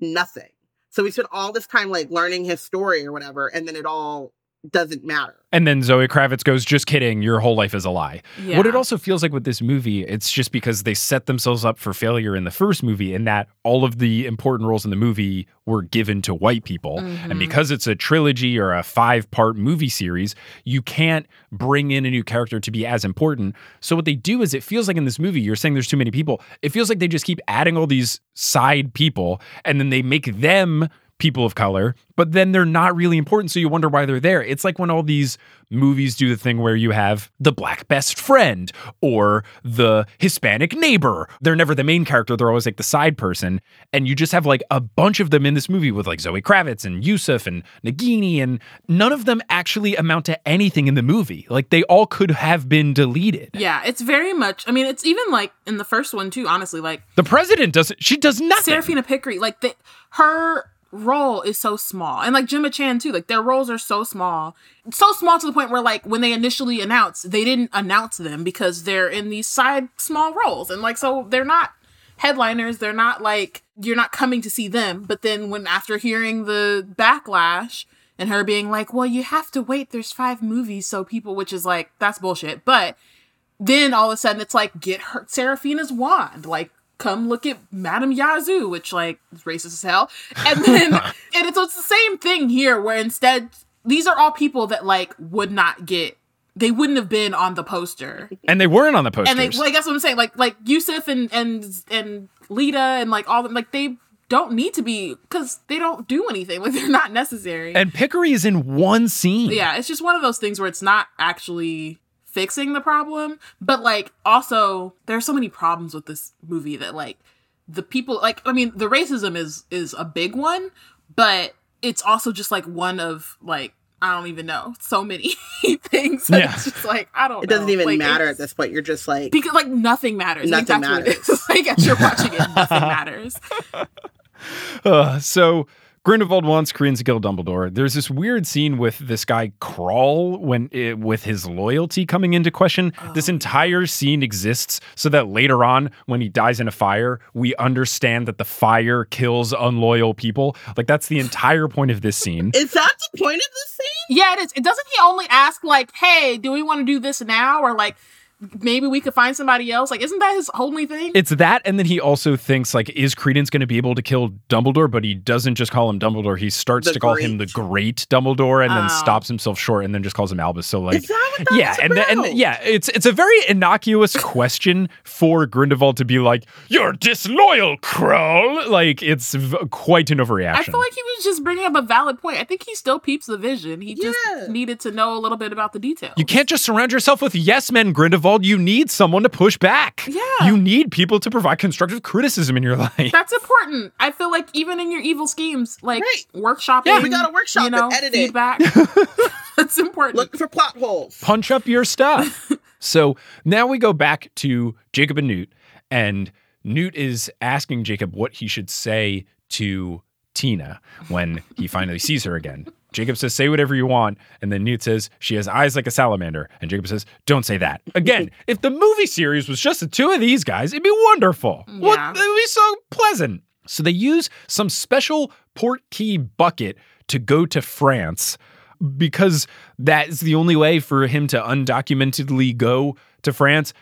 nothing. So we spent all this time, like, learning his story or whatever. And then it all doesn't matter. And then Zoe Kravitz goes, just kidding, your whole life is a lie. Yeah. What it also feels like with this movie, it's just because they set themselves up for failure in the first movie, in that all of the important roles in the movie were given to white people. And Mhm. because it's a trilogy or a five part movie series, you can't bring in a new character to be as important. So, what they do is it feels like in this movie, you're saying there's too many people. It feels like they just keep adding all these side people and then they make them people of color, but then they're not really important. So you wonder why they're there. It's like when all these movies do the thing where you have the black best friend or the Hispanic neighbor. They're never the main character, they're always like the side person. And you just have like a bunch of them in this movie with like Zoe Kravitz and Yusuf and Nagini, and none of them actually amount to anything in the movie. Like they all could have been deleted. Yeah, it's very much. I mean, it's even like in the first one too. Honestly, like The president doesn't, she does nothing. Seraphina Picquery, like the, her role is so small, and like Gemma Chan too. Like their roles are so small, so small to the point where like when they initially announced, they didn't announce them because they're in these side small roles, and like so they're not headliners. They're not like you're not coming to see them. But then when after hearing the backlash and her being like, "Well, you have to wait. There's five movies, so people," which is like that's bullshit, but then all of a sudden it's like get her Seraphina's wand like come look at Madame Ya Zhou which like is racist as hell and then and it's, it's the same thing here where instead these are all people that like would not get they wouldn't have been on the poster and they weren't on the poster. and they like that's what I'm saying like like Yusuf and and and Leta and like all them like they don't need to be because they don't do anything like they're not necessary and Picquery is in one scene. yeah, it's just one of those things where it's not actually fixing the problem, but like also there's so many problems with this movie that like the people like I mean the racism is is a big one, but it's also just like one of like I don't even know so many things. that Yeah. It's just like I don't. It doesn't know. even Like, matter at this point. You're just like, because like nothing matters. I think Nothing that's what it is. like as you're watching it, nothing matters. Uh, so Grindelwald wants Korean to kill Dumbledore. There's this weird scene with this guy Krall when it, with his loyalty coming into question. This oh. entire scene exists so that later on, when he dies in a fire, we understand that the fire kills unloyal people. Like that's the entire point of this scene. is that the point of this scene? Yeah, it is. It doesn't he only ask like, "Hey, do we want to do this now?" or like, maybe we could find somebody else. Like, isn't that his only thing? It's that, and then he also thinks like, is Credence going to be able to kill Dumbledore? But he doesn't just call him Dumbledore. He starts The to call him the Great. Great Dumbledore, and then Oh. stops himself short, and then just calls him Albus. So like, Is that what that yeah, and the- and about? yeah, it's it's a very innocuous question for Grindelwald to be like, "You're disloyal, Krall." Like it's v- quite an overreaction. I feel like he was just bringing up a valid point. I think he still peeps the vision. He just needed to know a little bit about the details. you can't just surround yourself with yes men, Grindelwald. You need someone to push back. Yeah. you need people to provide constructive criticism in your life. That's important. I feel like even in your evil schemes, like Right. workshopping, Yeah, we gotta workshop you it, know, edit it. feedback. That's important. Looking for plot holes. punch up your stuff. so now we go back to Jacob and Newt, and Newt is asking Jacob what he should say to Tina when he finally sees her again. Jacob says, Say whatever you want. And then Newt says, She has eyes like a salamander. And Jacob says, Don't say that. Again, if the movie series was just the two of these guys, it'd be wonderful. What, Yeah. it would be so pleasant. So they use some special Portkey bucket to go to France because that is the only way for him to undocumentedly go to France.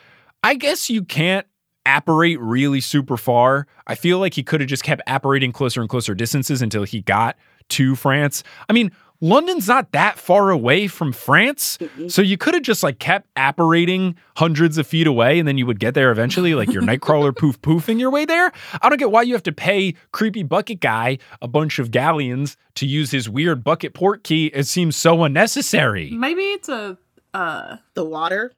I guess you can't apparate really super far. I feel like he could have just kept apparating closer and closer distances until he got to France. I mean, London's not that far away from France. So you could have just like kept apparating hundreds of feet away and then you would get there eventually, like your nightcrawler poof poofing your way there. I don't get why you have to pay creepy bucket guy a bunch of galleons to use his weird bucket Portkey. It seems so unnecessary. Maybe it's a uh The water,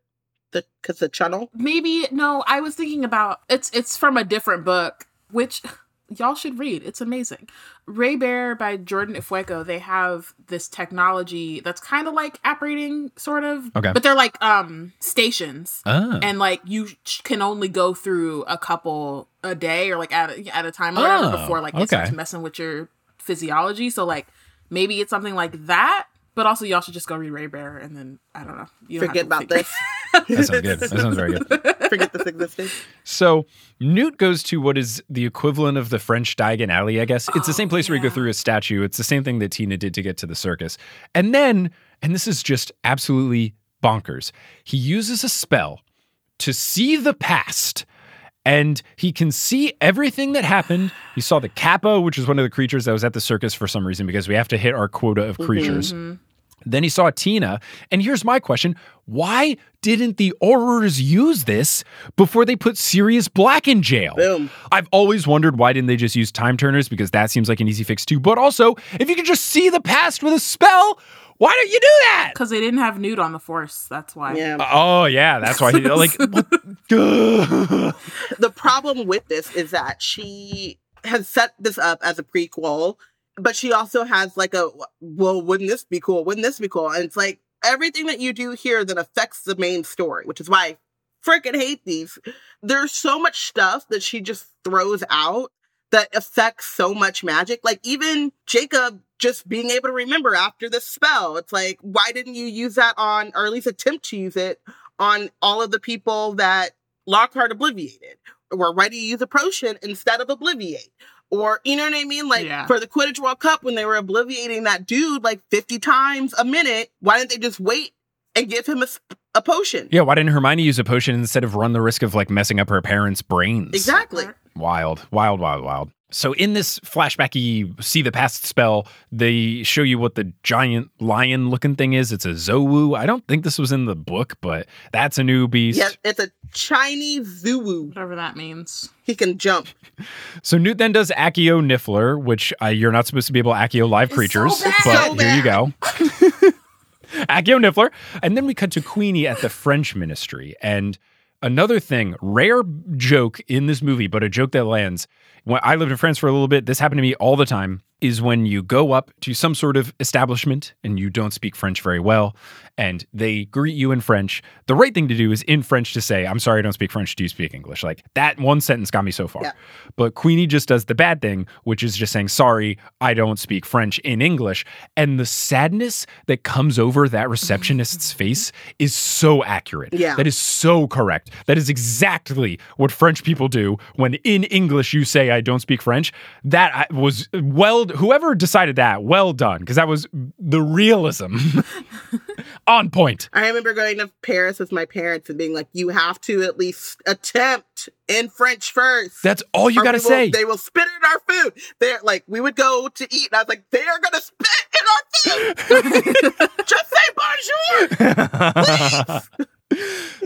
the because the channel. maybe no, I was thinking about it's it's from a different book, which y'all should read. It's amazing. Raybearer by Jordan Ifueko, they have this technology that's kind of like apparating sort of. Okay. But they're like um stations. Ah. And like you sh- can only go through a couple a day or like at a, at a time or whatever Oh, before like it okay. starts messing with your physiology. So like maybe it's something like that. But also, y'all should just go read Raybearer, and then I don't know. You don't Forget about this. that sounds good. That sounds very good. Forget this existence. So Newt goes to what is the equivalent of the French Diagon Alley, I guess. It's the same Oh, place where you go through a statue. It's the same thing that Tina did to get to the circus. And then, and this is just absolutely bonkers, he uses a spell to see the past. And he can see everything that happened. He saw the Kappa, which is one of the creatures that was at the circus for some reason because we have to hit our quota of creatures. Mhm. Then he saw Tina. And here's my question why didn't the Aurors use this before they put Sirius Black in jail? Boom. I've always wondered why didn't they just use time turners because that seems like an easy fix too. But also, if you can just see the past with a spell, why don't you do that? Because they didn't have Newt on the force. That's why. Yeah. Uh, oh yeah, that's why he like the problem with this is that she has set this up as a prequel, but she also has like a well, wouldn't this be cool? Wouldn't this be cool? And it's like everything that you do here that affects the main story, which is why I freaking hate these. There's so much stuff that she just throws out that affects so much magic. Like even Jacob just being able to remember after the spell. It's like, why didn't you use that on, or at least attempt to use it on all of the people that Lockhart obliviated? Or why do you use a potion instead of obliviate? Or, you know what I mean? Like Yeah. for the Quidditch World Cup, when they were obliviating that dude like 50 times a minute, why didn't they just wait and give him a, a potion? yeah, why didn't Hermione use a potion instead of run the risk of like messing up her parents' brains? Exactly. Wild, wild, wild, wild. So in this flashbacky see the past spell, they show you what the giant lion looking thing is. It's a Zouwu. I don't think this was in the book, but that's a new beast. Yeah, it's a Chinese Zouwu. Whatever that means. He can jump. So Newt then does Accio Niffler, which uh, you're not supposed to be able to Accio live It's creatures, so bad. but So here you go. Accio Niffler. And then we cut to Queenie at the French ministry. And another thing, rare joke in this movie, but a joke that lands. When I lived in France for a little bit, this happened to me all the time. Is when you go up to some sort of establishment and you don't speak French very well, and they greet you in French. The right thing to do is in French to say, I'm sorry, I don't speak French. Do you speak English? Like that one sentence got me so far. Yeah. But Queenie just does the bad thing, which is just saying, sorry, I don't speak French in English. And the sadness that comes over that receptionist's mm-hmm. face is so accurate. Yeah. That is so correct. That is exactly what French people do when in English you say, I don't speak French. That uh, was well, whoever decided that, well done, because that was the realism on point. I remember going to Paris with my parents and being like, you have to at least attempt in French first. That's all you got to say. They will spit in our food. They're like, we would go to eat, and I was like, they are going to spit in our food. Just say bonjour.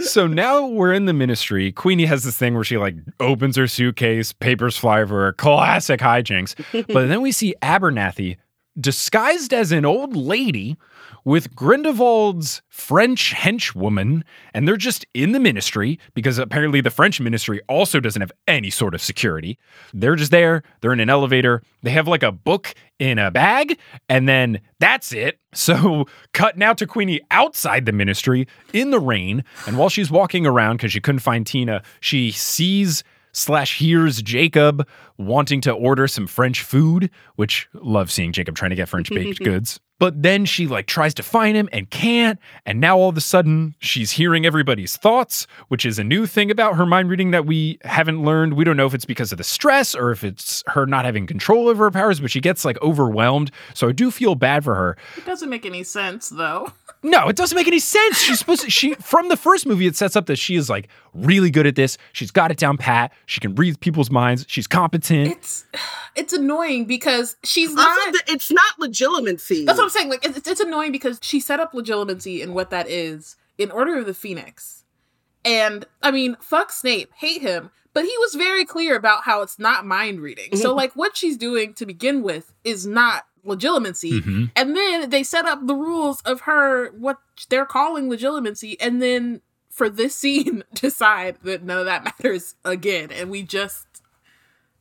So now we're in the ministry. Queenie has this thing where she like opens her suitcase, papers fly over, classic hijinks. but then we see Abernathy disguised as an old lady with Grindelwald's French henchwoman, and they're just in the ministry because apparently the French ministry also doesn't have any sort of security. They're just there, they're in an elevator, they have like a book in a bag, and then that's it. So, cut now to Queenie outside the ministry in the rain, and while she's walking around because she couldn't find Tina, she sees slash hears Jacob wanting to order some French food, which love seeing Jacob trying to get French baked goods. But then she like tries to find him and can't, and now all of a sudden she's hearing everybody's thoughts, which is a new thing about her mind reading that we haven't learned. We don't know if it's because of the stress or if it's her not having control over her powers, but she gets like overwhelmed. So I do feel bad for her. It doesn't make any sense though. No, it doesn't make any sense. She's supposed to, she from the first movie it sets up that she is like really good at this. She's got it down pat. She can read people's minds. She's competent. It's it's annoying because she's Also, not. th- it's not Legilimency. That's what I'm saying. Like it's, it's annoying because she set up Legilimency and what that is in Order of the Phoenix. And I mean, fuck Snape, hate him, but he was very clear about how it's not mind reading. So mm-hmm. like what she's doing to begin with is not Legilimency. Mhm. And then they set up the rules of her what they're calling Legilimency and then for this scene decide that none of that matters again and we just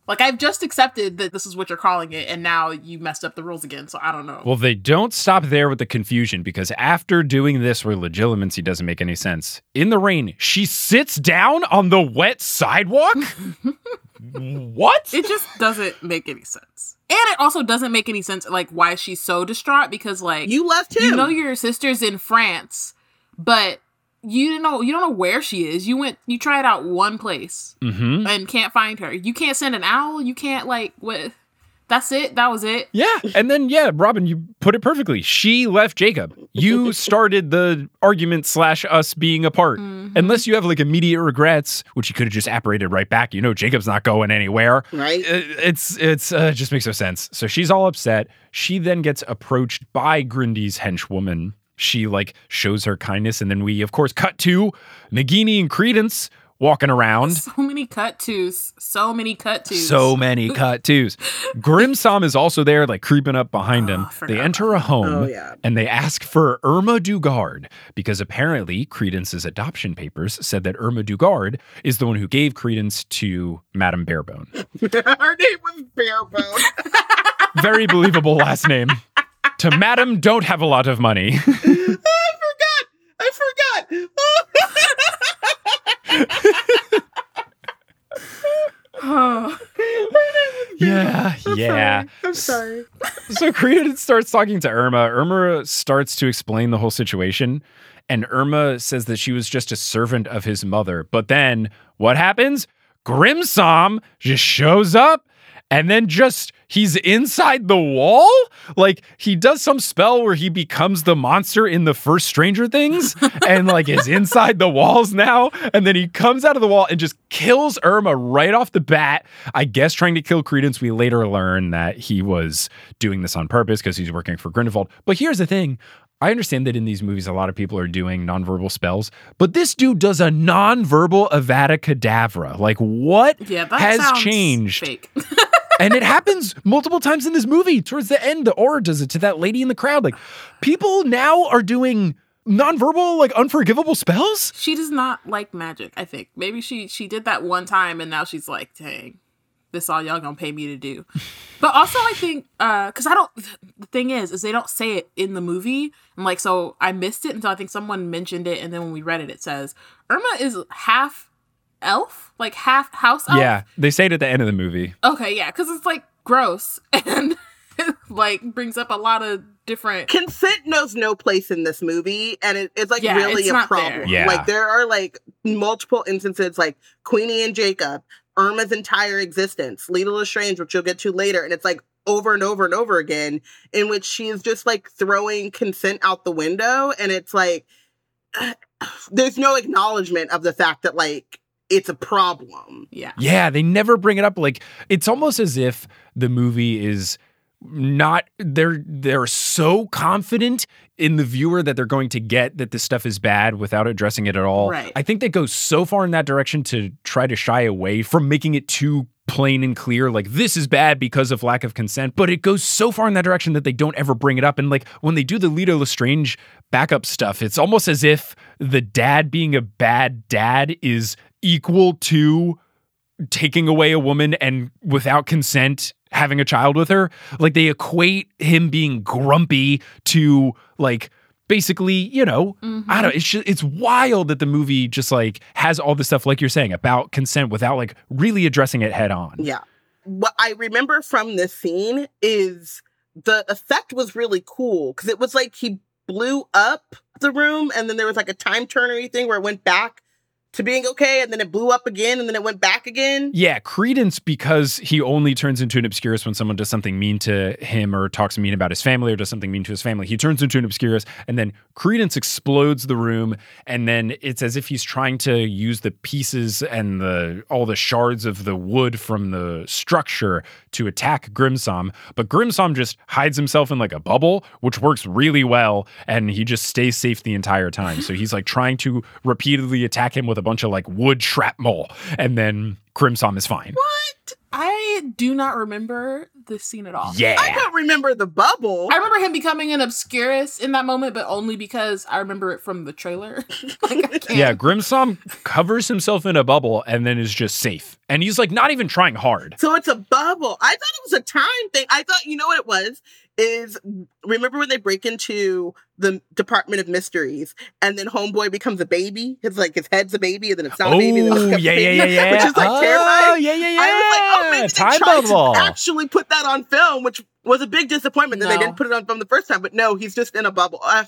like I've just accepted that this is what you're calling it and now you messed up the rules again so I don't know. Well, they don't stop there with the confusion because after doing this where Legilimency doesn't make any sense, in the rain, she sits down on the wet sidewalk? what? it just doesn't make any sense. And it also doesn't make any sense like why she's so distraught because like you left him. you know your sister's in France, but you didn't know you don't know where she is. You went you tried out one place hmm and can't find her. You can't send an owl. You can't like what that's it. That was it. Yeah. And then, yeah, Robyn, you put it perfectly. She left Jacob. You started the argument slash us being apart. Mm-hmm. Unless you have like immediate regrets, which you could have just apparated right back. You know, Jacob's not going anywhere. right? Uh, It's it's uh, just makes no sense. So she's all upset. She then gets approached by Grundy's henchwoman. She like shows her kindness, and then we of course cut to Nagini and Credence walking around. So many cut twos. So many cut twos. So many cut twos. Grimmson is also there, like creeping up behind him. Oh, I they enter a home Oh, yeah. and they ask for Irma Dugard because apparently Credence's adoption papers said that Irma Dugard is the one who gave credence to Madame Barebone. Her name was Barebone. Very believable last name. To Madame, don't have a lot of money. I forgot. I forgot. Oh. Yeah, yeah. I'm sorry. so Credence starts talking to Irma. Irma starts to explain the whole situation. And Irma says that she was just a servant of his mother. But then what happens? Grimmson just shows up and then just he's inside the wall. Like he does some spell where he becomes the monster in the first Stranger Things and like is inside the walls now. And then he comes out of the wall and just kills Irma right off the bat. I guess trying to kill Credence. We later learn that he was doing this on purpose because he's working for Grindelwald. But here's the thing. I understand that in these movies, a lot of people are doing nonverbal spells, but this dude does a nonverbal Avada Kedavra. Like, what Yeah, has changed? And it happens multiple times in this movie. Towards the end, the Auror does it to that lady in the crowd. Like, people now are doing nonverbal, like unforgivable spells. she does not like magic. I think maybe she she did that one time, and now she's like, dang. This all y'all gonna pay me to do, but also I think uh because I don't. The thing is, is they don't say it in the movie, and like so I missed it until I think someone mentioned it, and then when we read it, it says Irma is half elf, like half house elf. Yeah, they say it at the end of the movie. Okay, yeah, because it's like gross and like brings up a lot of different. Consent knows no place in this movie, and it, it's like Yeah, really it's a problem. there. Yeah. Like there are like multiple instances, like Queenie and Jacob, Irma's entire existence, Leta Lestrange, which you'll get to later, and it's like over and over and over again, in which she is just like throwing consent out the window, and it's like there's no acknowledgement of the fact that like it's a problem. Yeah, Yeah, they never bring it up. Like it's almost as if the movie is not they're they're so confident in the viewer that they're going to get that this stuff is bad without addressing it at all. Right. I think they go so far in that direction to try to shy away from making it too plain and clear like this is bad because of lack of consent but it goes so far in that direction that they don't ever bring it up and like when they do the Leta Lestrange backup stuff it's almost as if the dad being a bad dad is equal to taking away a woman and without consent having a child with her like they equate him being grumpy to like basically you know i don't mm-hmm. it's just, it's wild that the movie just like has all this stuff like you're saying about consent without like really addressing it head on Yeah. What I remember from this scene is the effect was really cool because it was like he blew up the room and then there was like a time turnery thing where it went back to being okay and then it blew up again and then it went back again? Yeah, Credence, because he only turns into an Obscurus when someone does something mean to him or talks mean about his family or does something mean to his family. He turns into an Obscurus, and then Credence explodes the room, and then it's as if he's trying to use the pieces and the all the shards of the wood from the structure to attack Grimmson. But Grimmson just hides himself in like a bubble, which works really well, and he just stays safe the entire time. So he's like trying to repeatedly attack him with a bunch of like wood shrapnel, and then Grimmson is fine. What? I do not remember this scene at all. Yeah. I don't remember the bubble. I remember him becoming an Obscurus in that moment, but only because I remember it from the trailer. like, Yeah, Grimmson covers himself in a bubble and then is just safe. And he's like not even trying hard. So it's a bubble. I thought it was a time thing. I thought, you know what it was? Is remember when they break into the Department of Mysteries and then Homeboy becomes a baby? It's like his head's a baby and then it's not a baby. And then Oh, it's a yeah, yeah, baby, yeah, yeah. Which is like oh, terrifying. yeah, yeah, yeah. I was maybe Time they tried bubble. to actually put that on film, which was a big disappointment that they didn't put it on film the first time. But no, he's just in a bubble. Ugh.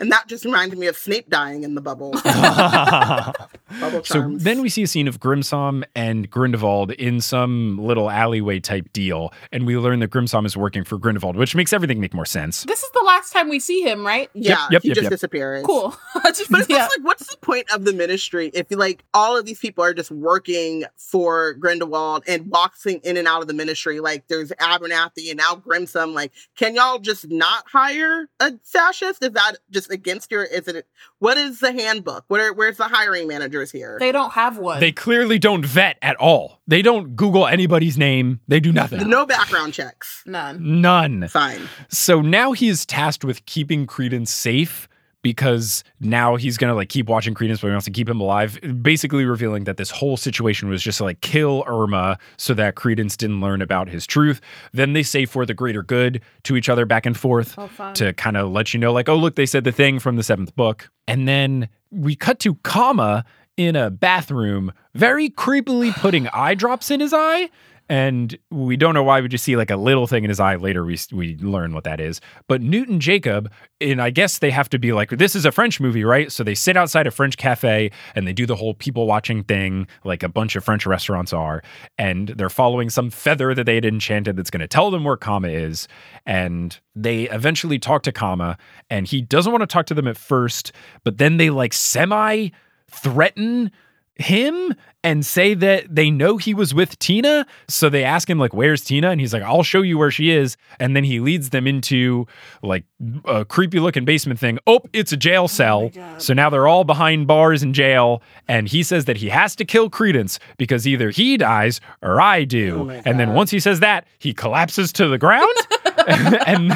And that just reminded me of Snape dying in the bubble. bubble so charms. then we see a scene of Grimmson and Grindelwald in some little alleyway type deal, and we learn that Grimmson is working for Grindelwald, which makes everything make more sense. This is the last time we see him, right? yeah, yep, he yep, just yep. disappears. Cool. Just, But it's yeah. like, what's the point of the ministry if like all of these people are just working for Grindelwald and walking in and out of the ministry? Like there's Abernathy and now Grimmson. Like, can y'all just not hire a fascist? Is that just against your? Is it? What is the handbook? What are, where's the hiring managers here? they don't have one. They clearly don't vet at all. They don't Google anybody's name. They do nothing. no background checks. None. None. Fine. So now he is tasked with keeping Credence safe because now he's gonna like keep watching Credence, but he wants to keep him alive. Basically revealing that this whole situation was just to like kill Irma so that Credence didn't learn about his truth. Then they say for the greater good to each other back and forth Oh, to kind of let you know, like, oh look, they said the thing from the seventh book. And then we cut to Kama in a bathroom, very creepily putting eye drops in his eye. And we don't know why we just see like a little thing in his eye. Later, we we learn what that is. But Newton Jacob, and I guess they have to be like, this is a French movie, right? So they sit outside a French cafe and they do the whole people watching thing, like a bunch of French restaurants are, and they're following some feather that they had enchanted that's going to tell them where Kama is. And they eventually talk to Kama, and he doesn't want to talk to them at first, but then they like semi threaten him and say that they know he was with Tina. So they ask him, like, where's Tina? And he's like, I'll show you where she is. And then he leads them into like a creepy looking basement thing. Oh, it's a jail cell. so now they're all behind bars in jail. And he says that he has to kill Credence because either he dies or I do. and then once he says that, he collapses to the ground. and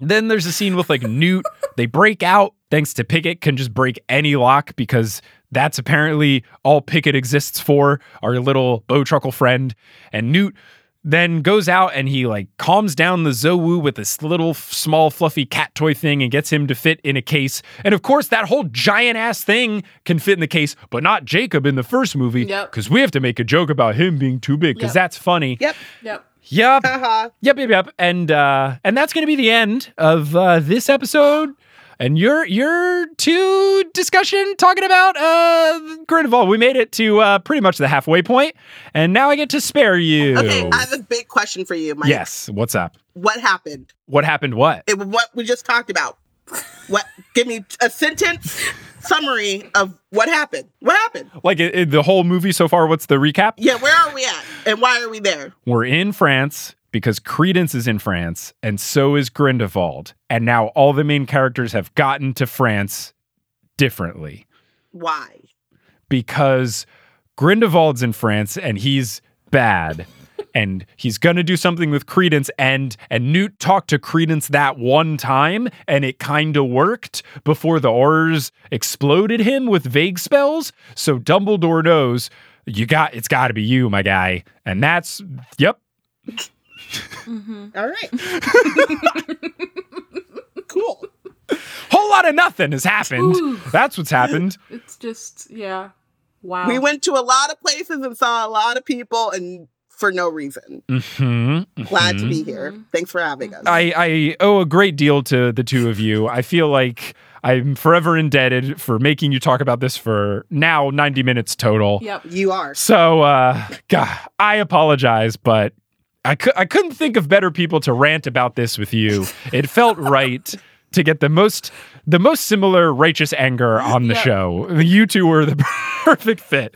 then there's a scene with like Newt. They break out thanks to Pickett can just break any lock because that's apparently all Pickett exists for, our little Bowtruckle friend. And Newt then goes out and he like calms down the Zouwu with this little small fluffy cat toy thing and gets him to fit in a case. And of course, that whole giant ass thing can fit in the case, but not Jacob in the first movie Yep. because we have to make a joke about him being too big because Yep. that's funny. Yep. Yep. Yep. Yep, yep, yep. And uh and that's gonna be the end of uh this episode. And your your two discussion talking about uh Grindelwald. We made it to uh pretty much the halfway point, and now I get to spare you. Okay, I have a big question for you, Mike. yes. What's up? What happened? What happened? What? It, what we just talked about. What? Give me a sentence summary of what happened. What happened? Like i- i- the whole movie so far. What's the recap? Yeah, where are we at? And why are we there? We're in France because Credence is in France, and so is Grindelwald. And now all the main characters have gotten to France differently. Why? because Grindelwald's in France and he's bad. And he's gonna do something with Credence, and and Newt talked to Credence that one time, and it kind of worked before the Aurors exploded him with vague spells. So Dumbledore knows you got it's got to be you, my guy, and that's yep. All right. cool. Whole lot of nothing has happened. Ooh. That's what's happened. It's just yeah. Wow. We went to a lot of places and saw a lot of people, and for no reason. hmm Glad mhm. to be here. Thanks for having us. I, I owe a great deal to the two of you. I feel like I'm forever indebted for making you talk about this for now 90 minutes total. Yep. You are. So, uh, God, I apologize, but I, cou- I couldn't think of better people to rant about this with you. It felt right to get the most the most similar righteous anger on the Yep. show. You two were the perfect fit.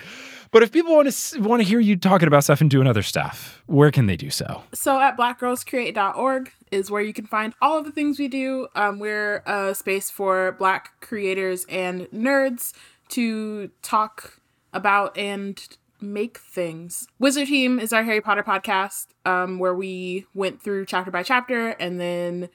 But if people want to want to hear you talking about stuff and doing other stuff, where can they do so? So at blackgirlscreate.org is where you can find all of the things we do. Um, we're a space for black creators and nerds to talk about and make things. Wizard Team is our Harry Potter podcast, um, where we went through chapter by chapter and then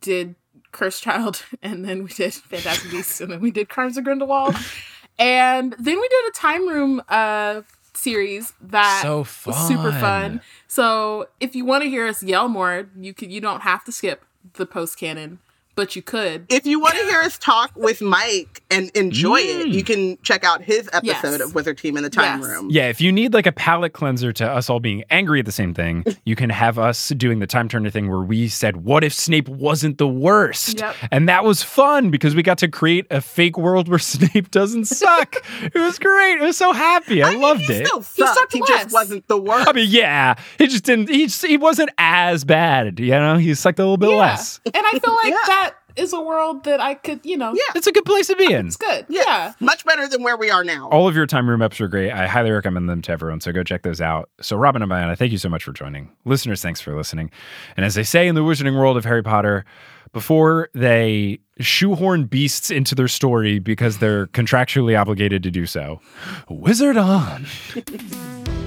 did Cursed Child, and then we did Fantastic Beasts, and then we did Crimes of Grindelwald, and then we did a Time Room uh series that So was super fun. fun. So if you want to hear us yell more, you could you don't have to skip the post canon, but you could. If you want to hear us talk with Mike and enjoy it, Mm. you can check out his episode Yes. of Wizard Team in the Time Yes. Room. Yeah, if you need like a palate cleanser to us all being angry at the same thing, you can have us doing the time turner thing where we said, What if Snape wasn't the worst? Yep. And that was fun because we got to create a fake world where Snape doesn't suck. it was great. I was so happy. I, mean, loved he it. Still He sucked. sucked He less. just wasn't the worst. I mean, yeah, he just didn't. He just, he wasn't as bad, you know. He sucked a little bit Yeah. less. And I feel like Yeah. that is a world that I could, you know, Yeah. It's a good place to be in. it's good. Yeah. Yeah. Much better than where we are now. All of your time room eps are great. I highly recommend them to everyone. So go check those out. So Robyn and Bayana, thank you so much for joining. Listeners, thanks for listening. And as they say in the wizarding world of Harry Potter, before they shoehorn beasts into their story because they're contractually obligated to do so, wizard on.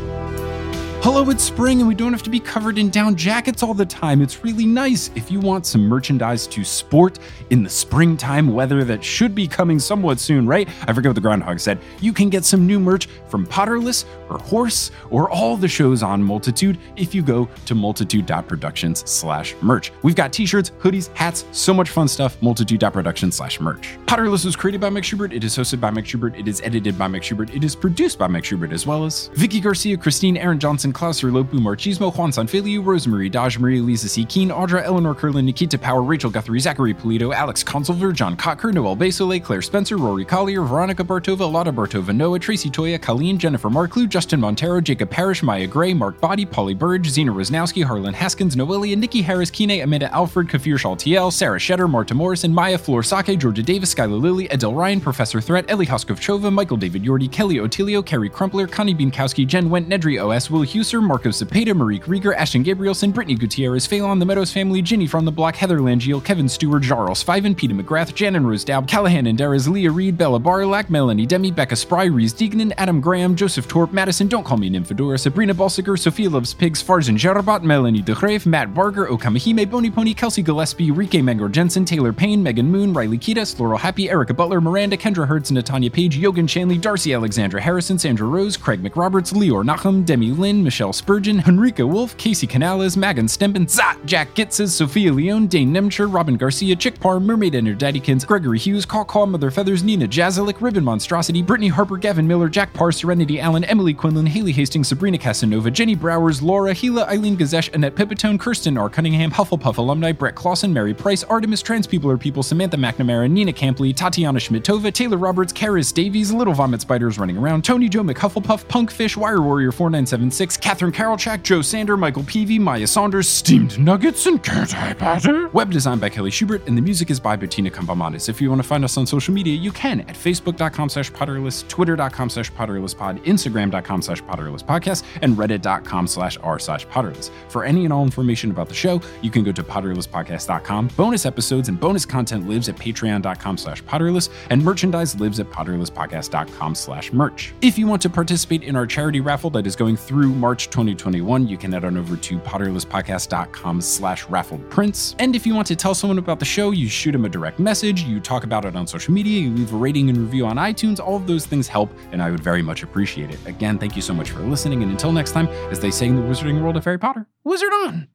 Hello, it's spring and we don't have to be covered in down jackets all the time. It's really nice if you want some merchandise to sport in the springtime weather that should be coming somewhat soon, right? I forget what the groundhog said. You can get some new merch from Potterless or Horse or all the shows on Multitude if you go to multitude.productions slash merch. We've got t-shirts, hoodies, hats, so much fun stuff, multitude.productions slash merch. Potterless was created by Mike Schubert. It is hosted by Mike Schubert. It is edited by Mike Schubert. It is produced by Mike Schubert as well as Vicky Garcia, Christine, Aaron Johnson, Klaus Lopu, Marchismo, Juan Sanfilio, Rosemary, Daj, Maria Lisa C. Keen, Audra, Eleanor Curlin, Nikita Power, Rachel Guthrie, Zachary Polito, Alex Consulver, John Cocker, Noel Basile, Claire Spencer, Rory Collier, Veronica Bartova, Lotta Bartova, Noah, Tracy Toya, Colleen, Jennifer Marklew, Justin Montero, Jacob Parrish, Maya Gray, Mark Body, Polly Burge, Zena Rosnowski, Harlan Haskins, Noelia, Nikki Harris, Kine, Amanda Alfred, Kafir Shaltiel, Sarah Shetter, Marta Morrison, Maya Flor Sake, Georgia Davis, Skylar Lilly, Adele Ryan, Professor Threat, Ellie Hoskovchova, Michael David Yordi, Kelly Otilio, Carrie Crumpler, Connie Bienkowski, Jen Went, Nedry OS, Will Huser, Marco Cepeda, Marique Rieger, Ashton Gabrielson, Brittany Gutierrez, Phelan, The Meadows Family, Ginny from the Block, Heather Langiel, Kevin Stewart, Jarls Fiven, Peter McGrath, Jan and Rose Dowd, Callahan and Dariz, Leah Reed, Bella Barlack, Melanie Demi, Becca Spry, Reese Deegnan, Adam Graham, Joseph Torp, Madison, Don't Call Me Nymphadora, Sabrina Balsiger, Sophia Loves Pigs, Farzan Jarabat, Melanie DeGrave, Matt Barger, Okamahime, Bony Pony, Kelsey Gillespie, Rike Mangor Jensen, Taylor Payne, Megan Moon, Riley Kiedis, Laurel Happy, Erica Butler, Miranda, Kendra Hertz, Natanya Page, Yogan Shanley, Darcy Alexandra Harrison, Sandra Rose, Craig McRoberts, Leor Nachum, Demi Lynn, Michelle Spurgeon, Henrika Wolf, Casey Canales, Magan Stempen, Zat, Jack Gitzes, Sophia Leone, Dane Nemcher, Robin Garcia, Chick Parr, Mermaid and her Daddykins, Gregory Hughes, Caw Caw, Mother Feathers, Nina Jazalik, Ribbon Monstrosity, Brittany Harper, Gavin Miller, Jack Parr, Serenity Allen, Emily Quinlan, Haley Hastings, Sabrina Casanova, Jenny Browers, Laura, Gila, Eileen Gazesh, Annette Pipitone, Kirsten R. Cunningham, Hufflepuff alumni, Brett Clausen, Mary Price, Artemis, Trans People Are People, Samantha McNamara, Nina Campley, Tatiana Schmidtova, Taylor Roberts, Karis Davies, Little Vomit Spiders running around, Tony Joe McHufflepuff, Punkfish, Wire Warrior 4976, Catherine Carolchak, Joe Sander, Michael Peavy, Maya Saunders, Steamed Nuggets, and Can't I Batter? Web design by Kelly Schubert, and the music is by Bettina Campomanes. If you want to find us on social media, you can at facebook.com slash potterless, twitter.com slash potterlesspod, instagram.com slash potterlesspodcast, and reddit.com slash r slash potterless. For any and all information about the show, you can go to potterlesspodcast.com. Bonus episodes and bonus content lives at patreon.com slash potterless, and merchandise lives at potterlesspodcast.com slash merch. If you want to participate in our charity raffle that is going through March 2021, you can head on over to potterlesspodcast.com slash raffledprince. And if you want to tell someone about the show, you shoot them a direct message, you talk about it on social media, you leave a rating and review on iTunes. All of those things help, and I would very much appreciate it. Again, thank you so much for listening, and until next time, as they say in the wizarding world of Harry Potter, wizard on!